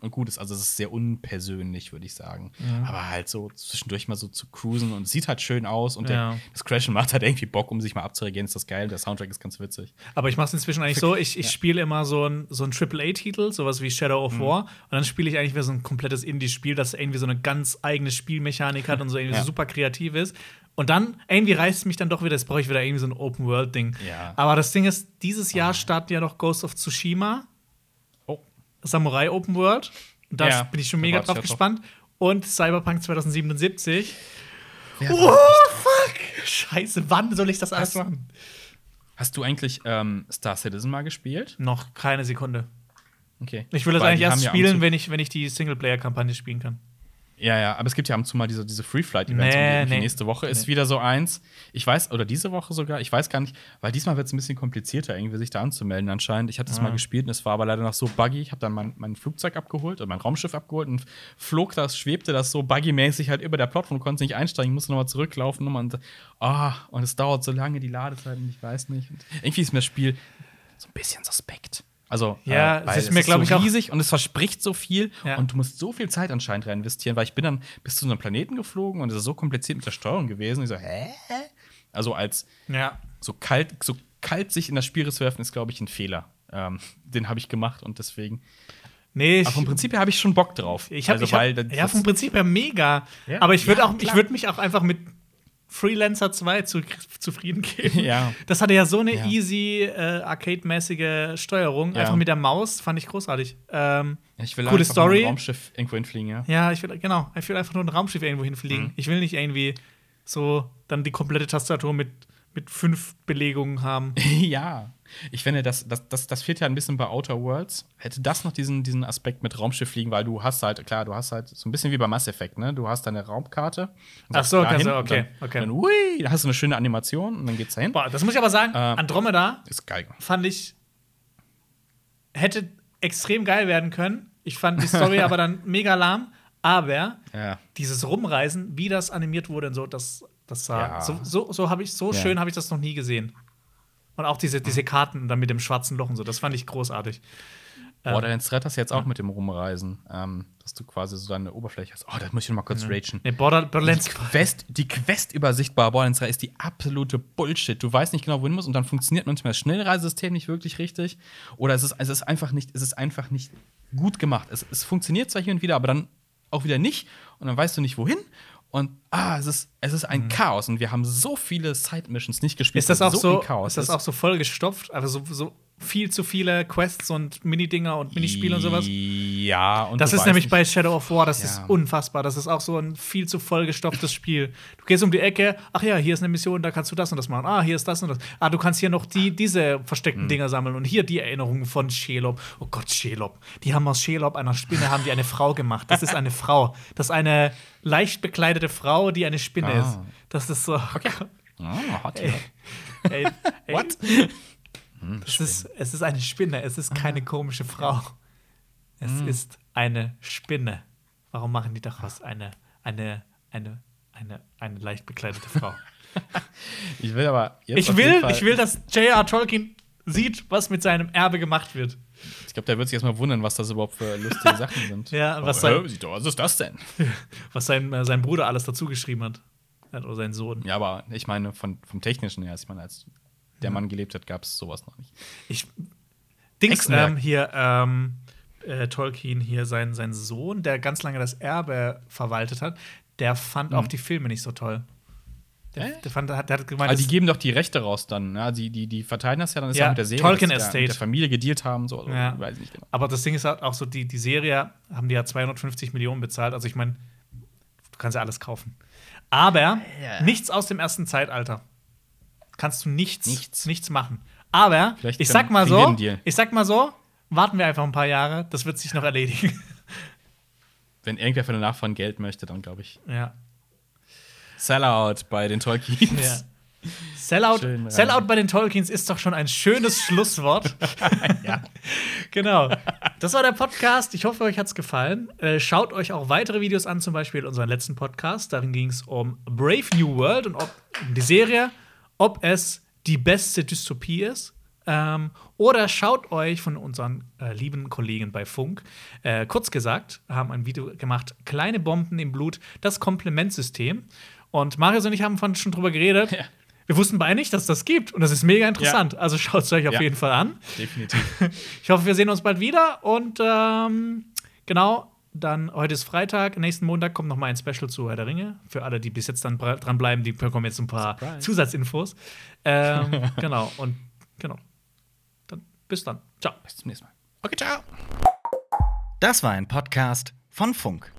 und gut ist. Also es ist sehr unpersönlich, würde ich sagen. Aber halt so zwischendurch mal so zu cruisen und es sieht halt schön aus und Ja. der, das Crashen macht halt irgendwie Bock, um sich mal abzureagieren. Ist das geil. Der Soundtrack ist ganz witzig. Aber ich mache es inzwischen eigentlich so, ich, ich spiele immer so ein, so ein AAA-Titel, sowas wie Shadow of War, und dann spiele ich eigentlich wieder so ein komplettes Indie-Spiel, das irgendwie so eine ganz eigene Spielmechanik hat und so irgendwie Ja. so super kreativ ist. Und dann irgendwie reißt es mich dann doch wieder, jetzt brauche ich wieder irgendwie so ein Open-World-Ding. Ja. Aber das Ding ist, dieses Jahr starten ja noch Ghost of Tsushima. Samurai Open World. Und da Ja, bin ich schon mega drauf ja gespannt. Und Cyberpunk 2077. Ja, Oh, fuck! Scheiße, wann soll ich das alles Hast- machen? Hast du eigentlich ähm, Star Citizen mal gespielt? Noch keine Sekunde. Okay. Ich will das Weil eigentlich erst ja spielen, zu- wenn ich, wenn ich die Singleplayer-Kampagne spielen kann. Ja, ja, aber es gibt ja ab und zu mal diese, diese Free-Flight-Events. Nee, nee. Nächste Woche ist Nee. wieder so eins. Ich weiß, oder diese Woche sogar, ich weiß gar nicht, weil diesmal wird es ein bisschen komplizierter, irgendwie sich da anzumelden anscheinend. Ich hatte es Ah. mal gespielt und es war aber leider noch so buggy. Ich habe dann mein, mein Flugzeug abgeholt oder mein Raumschiff abgeholt und flog das, schwebte das so buggy-mäßig halt über der Plattform, konnte nicht einsteigen, musste nochmal zurücklaufen nochmal und, ah, und es dauert so lange, die Ladezeit und ich weiß nicht. Und irgendwie ist mir das Spiel so ein bisschen suspekt. Also, Ja, es weil ist mir, glaub so ich, auch- riesig und es verspricht so viel Ja. und du musst so viel Zeit anscheinend rein investieren, weil ich bin dann bis zu so einem Planeten geflogen und es ist so kompliziert mit der Steuerung gewesen. Ich so, hä? Also als Ja. so kalt, so kalt sich in das Spiel zu werfen, ist, glaube ich, ein Fehler. Ähm, den habe ich gemacht und deswegen. Nee, Aber vom Prinzip her habe ich schon Bock drauf. ich habe also, ich hab, ja vom Prinzip her mega. Ja. Aber ich würde Ja, auch, ich würde mich auch einfach mit Freelancer 2 zu, zufrieden geben. Ja. Das hatte ja so eine Ja. easy äh, Arcade-mäßige Steuerung, Ja. einfach mit der Maus, fand ich großartig. Ähm, ich will Coole einfach Story. mit einem Raumschiff irgendwo hinfliegen, ja. ja, ich will genau, ich will einfach nur ein Raumschiff irgendwo hinfliegen. Mhm. Ich will nicht irgendwie so dann die komplette Tastatur mit mit fünf Belegungen haben. ja. Ich finde, das, das, das, das fehlt ja ein bisschen bei Outer Worlds. Hätte das noch diesen, diesen Aspekt mit Raumschiff fliegen, weil du hast halt, klar, du hast halt so ein bisschen wie bei Mass Effect, ne? Du hast deine Raumkarte. Ach so, du- und okay, dann, okay. Dann, ui, da hast du eine schöne Animation und dann geht's dahin. Boah, das muss ich aber sagen, Ähm. Andromeda Ist geil. fand ich hätte extrem geil werden können. Ich fand die Story aber dann mega lahm, aber Ja. dieses Rumreisen, wie das animiert wurde und so, das, das sah Ja. so, so, so habe ich so Ja. schön habe ich das noch nie gesehen. Und auch diese, diese Karten dann mit dem schwarzen Loch und so, das fand ich großartig. Borderlands 3 hast du jetzt auch mit dem Rumreisen, ähm, dass du quasi so deine Oberfläche hast. Oh, da muss ich noch mal kurz ragen. Nee, Border, Die Borderlands Quest, die Quest-Übersicht bei Borderlands 3 ist die absolute Bullshit. Du weißt nicht genau, wohin du musst und dann funktioniert manchmal das Schnellreisesystem nicht wirklich richtig. Oder es ist, es ist einfach nicht, es ist einfach nicht gut gemacht. Es, es funktioniert zwar hier und wieder, aber dann auch wieder nicht. Und dann weißt du nicht, wohin. Und ah, es ist, es ist ein Chaos. Und wir haben so viele Side-Missions nicht gespielt. Mhm. ist das auch viel so, Chaos ist das auch so vollgestopft, also so, so viel zu viele Quests und Minidinger und Minispiele und sowas? Ja, und Das ist nämlich nicht- bei Shadow of War, das Ja. ist unfassbar. Das ist auch so ein viel zu vollgestopftes Spiel. Du gehst um die Ecke, ach ja, hier ist eine Mission, da kannst du das und das machen. Ah, hier ist das und das. Ah, du kannst hier noch die, diese versteckten Hm. Dinger sammeln und hier die Erinnerungen von Shelob. Oh Gott, Shelob. Die haben aus Shelob, einer Spinne, haben die eine Frau gemacht. Das ist eine Frau. Das ist eine leicht bekleidete Frau, die eine Spinne Ah. ist. Das ist so. Ah, hot, Ey, ey, ey, What? Es ist, es ist eine Spinne, es ist keine komische Frau. Es Hm. ist eine Spinne. Warum machen die daraus eine, eine, eine, eine, eine leicht bekleidete Frau? Ich will aber ich will, ich will, dass J.R. Tolkien sieht, was mit seinem Erbe gemacht wird. Ich glaube, der wird sich erstmal wundern, was das überhaupt für lustige Sachen sind. Ja, was sein- was ist das denn? Was sein, äh, sein Bruder alles dazu geschrieben hat. Hat- Oder sein Sohn. Ja, aber ich meine, von, vom Technischen her, ich meine, als der Mann gelebt hat, gab es sowas noch nicht. Ich, Dings, ähm, hier, ähm, äh, Tolkien, hier, sein, sein Sohn, der ganz lange das Erbe verwaltet hat, der fand auch die Filme nicht so toll. Der, Mhm. Der, fand, der hat gemeint, Aber die geben doch die Rechte raus dann. Ja? Die, die, die verteilen das ja dann ist Ja, ja mit der Serie. Tolkien Estate. Mit der Familie gedealt haben. So, also, Ja. Weiß ich nicht genau. Aber das Ding ist halt auch so, die, die Serie haben die ja 250 Millionen bezahlt. Also ich meine, du kannst ja alles kaufen. Aber Ja. nichts aus dem ersten Zeitalter. Kannst du nichts, Nichts. nichts machen. Aber Vielleicht ich sag mal so, Deal. ich sag mal so, warten wir einfach ein paar Jahre, das wird sich noch erledigen. Wenn irgendwer von danach von Geld möchte, dann glaube ich. ja. Sellout bei den Tolkiens. ja. Sellout. Sellout bei den Tolkiens ist doch schon ein schönes Schlusswort. ja. Genau. Das war der Podcast. Ich hoffe, euch hat's gefallen. Äh, schaut euch auch weitere Videos an, zum Beispiel unseren letzten Podcast. Darin ging es um Brave New World und ob die Serie, ob es die beste Dystopie ist. Ähm, oder schaut euch von unseren äh, lieben Kollegen bei Funk, äh, kurz gesagt, haben ein Video gemacht, kleine Bomben im Blut, das Komplementsystem. Und Marius und ich haben schon drüber geredet. Ja. Wir wussten beide nicht, dass das gibt. Und das ist mega interessant. Also schaut es euch auf Ja. jeden Fall an. Definitiv. Ich hoffe, wir sehen uns bald wieder. Und ähm, genau, dann heute ist Freitag. Nächsten Montag kommt noch mal ein Special zu Herr der Ringe. Für alle, die bis jetzt dann dranbleiben, die bekommen jetzt ein paar Surprise. Zusatzinfos. Ähm, genau, und genau. Dann bis dann. Ciao. Bis zum nächsten Mal. Okay, ciao. Das war ein Podcast von Funk.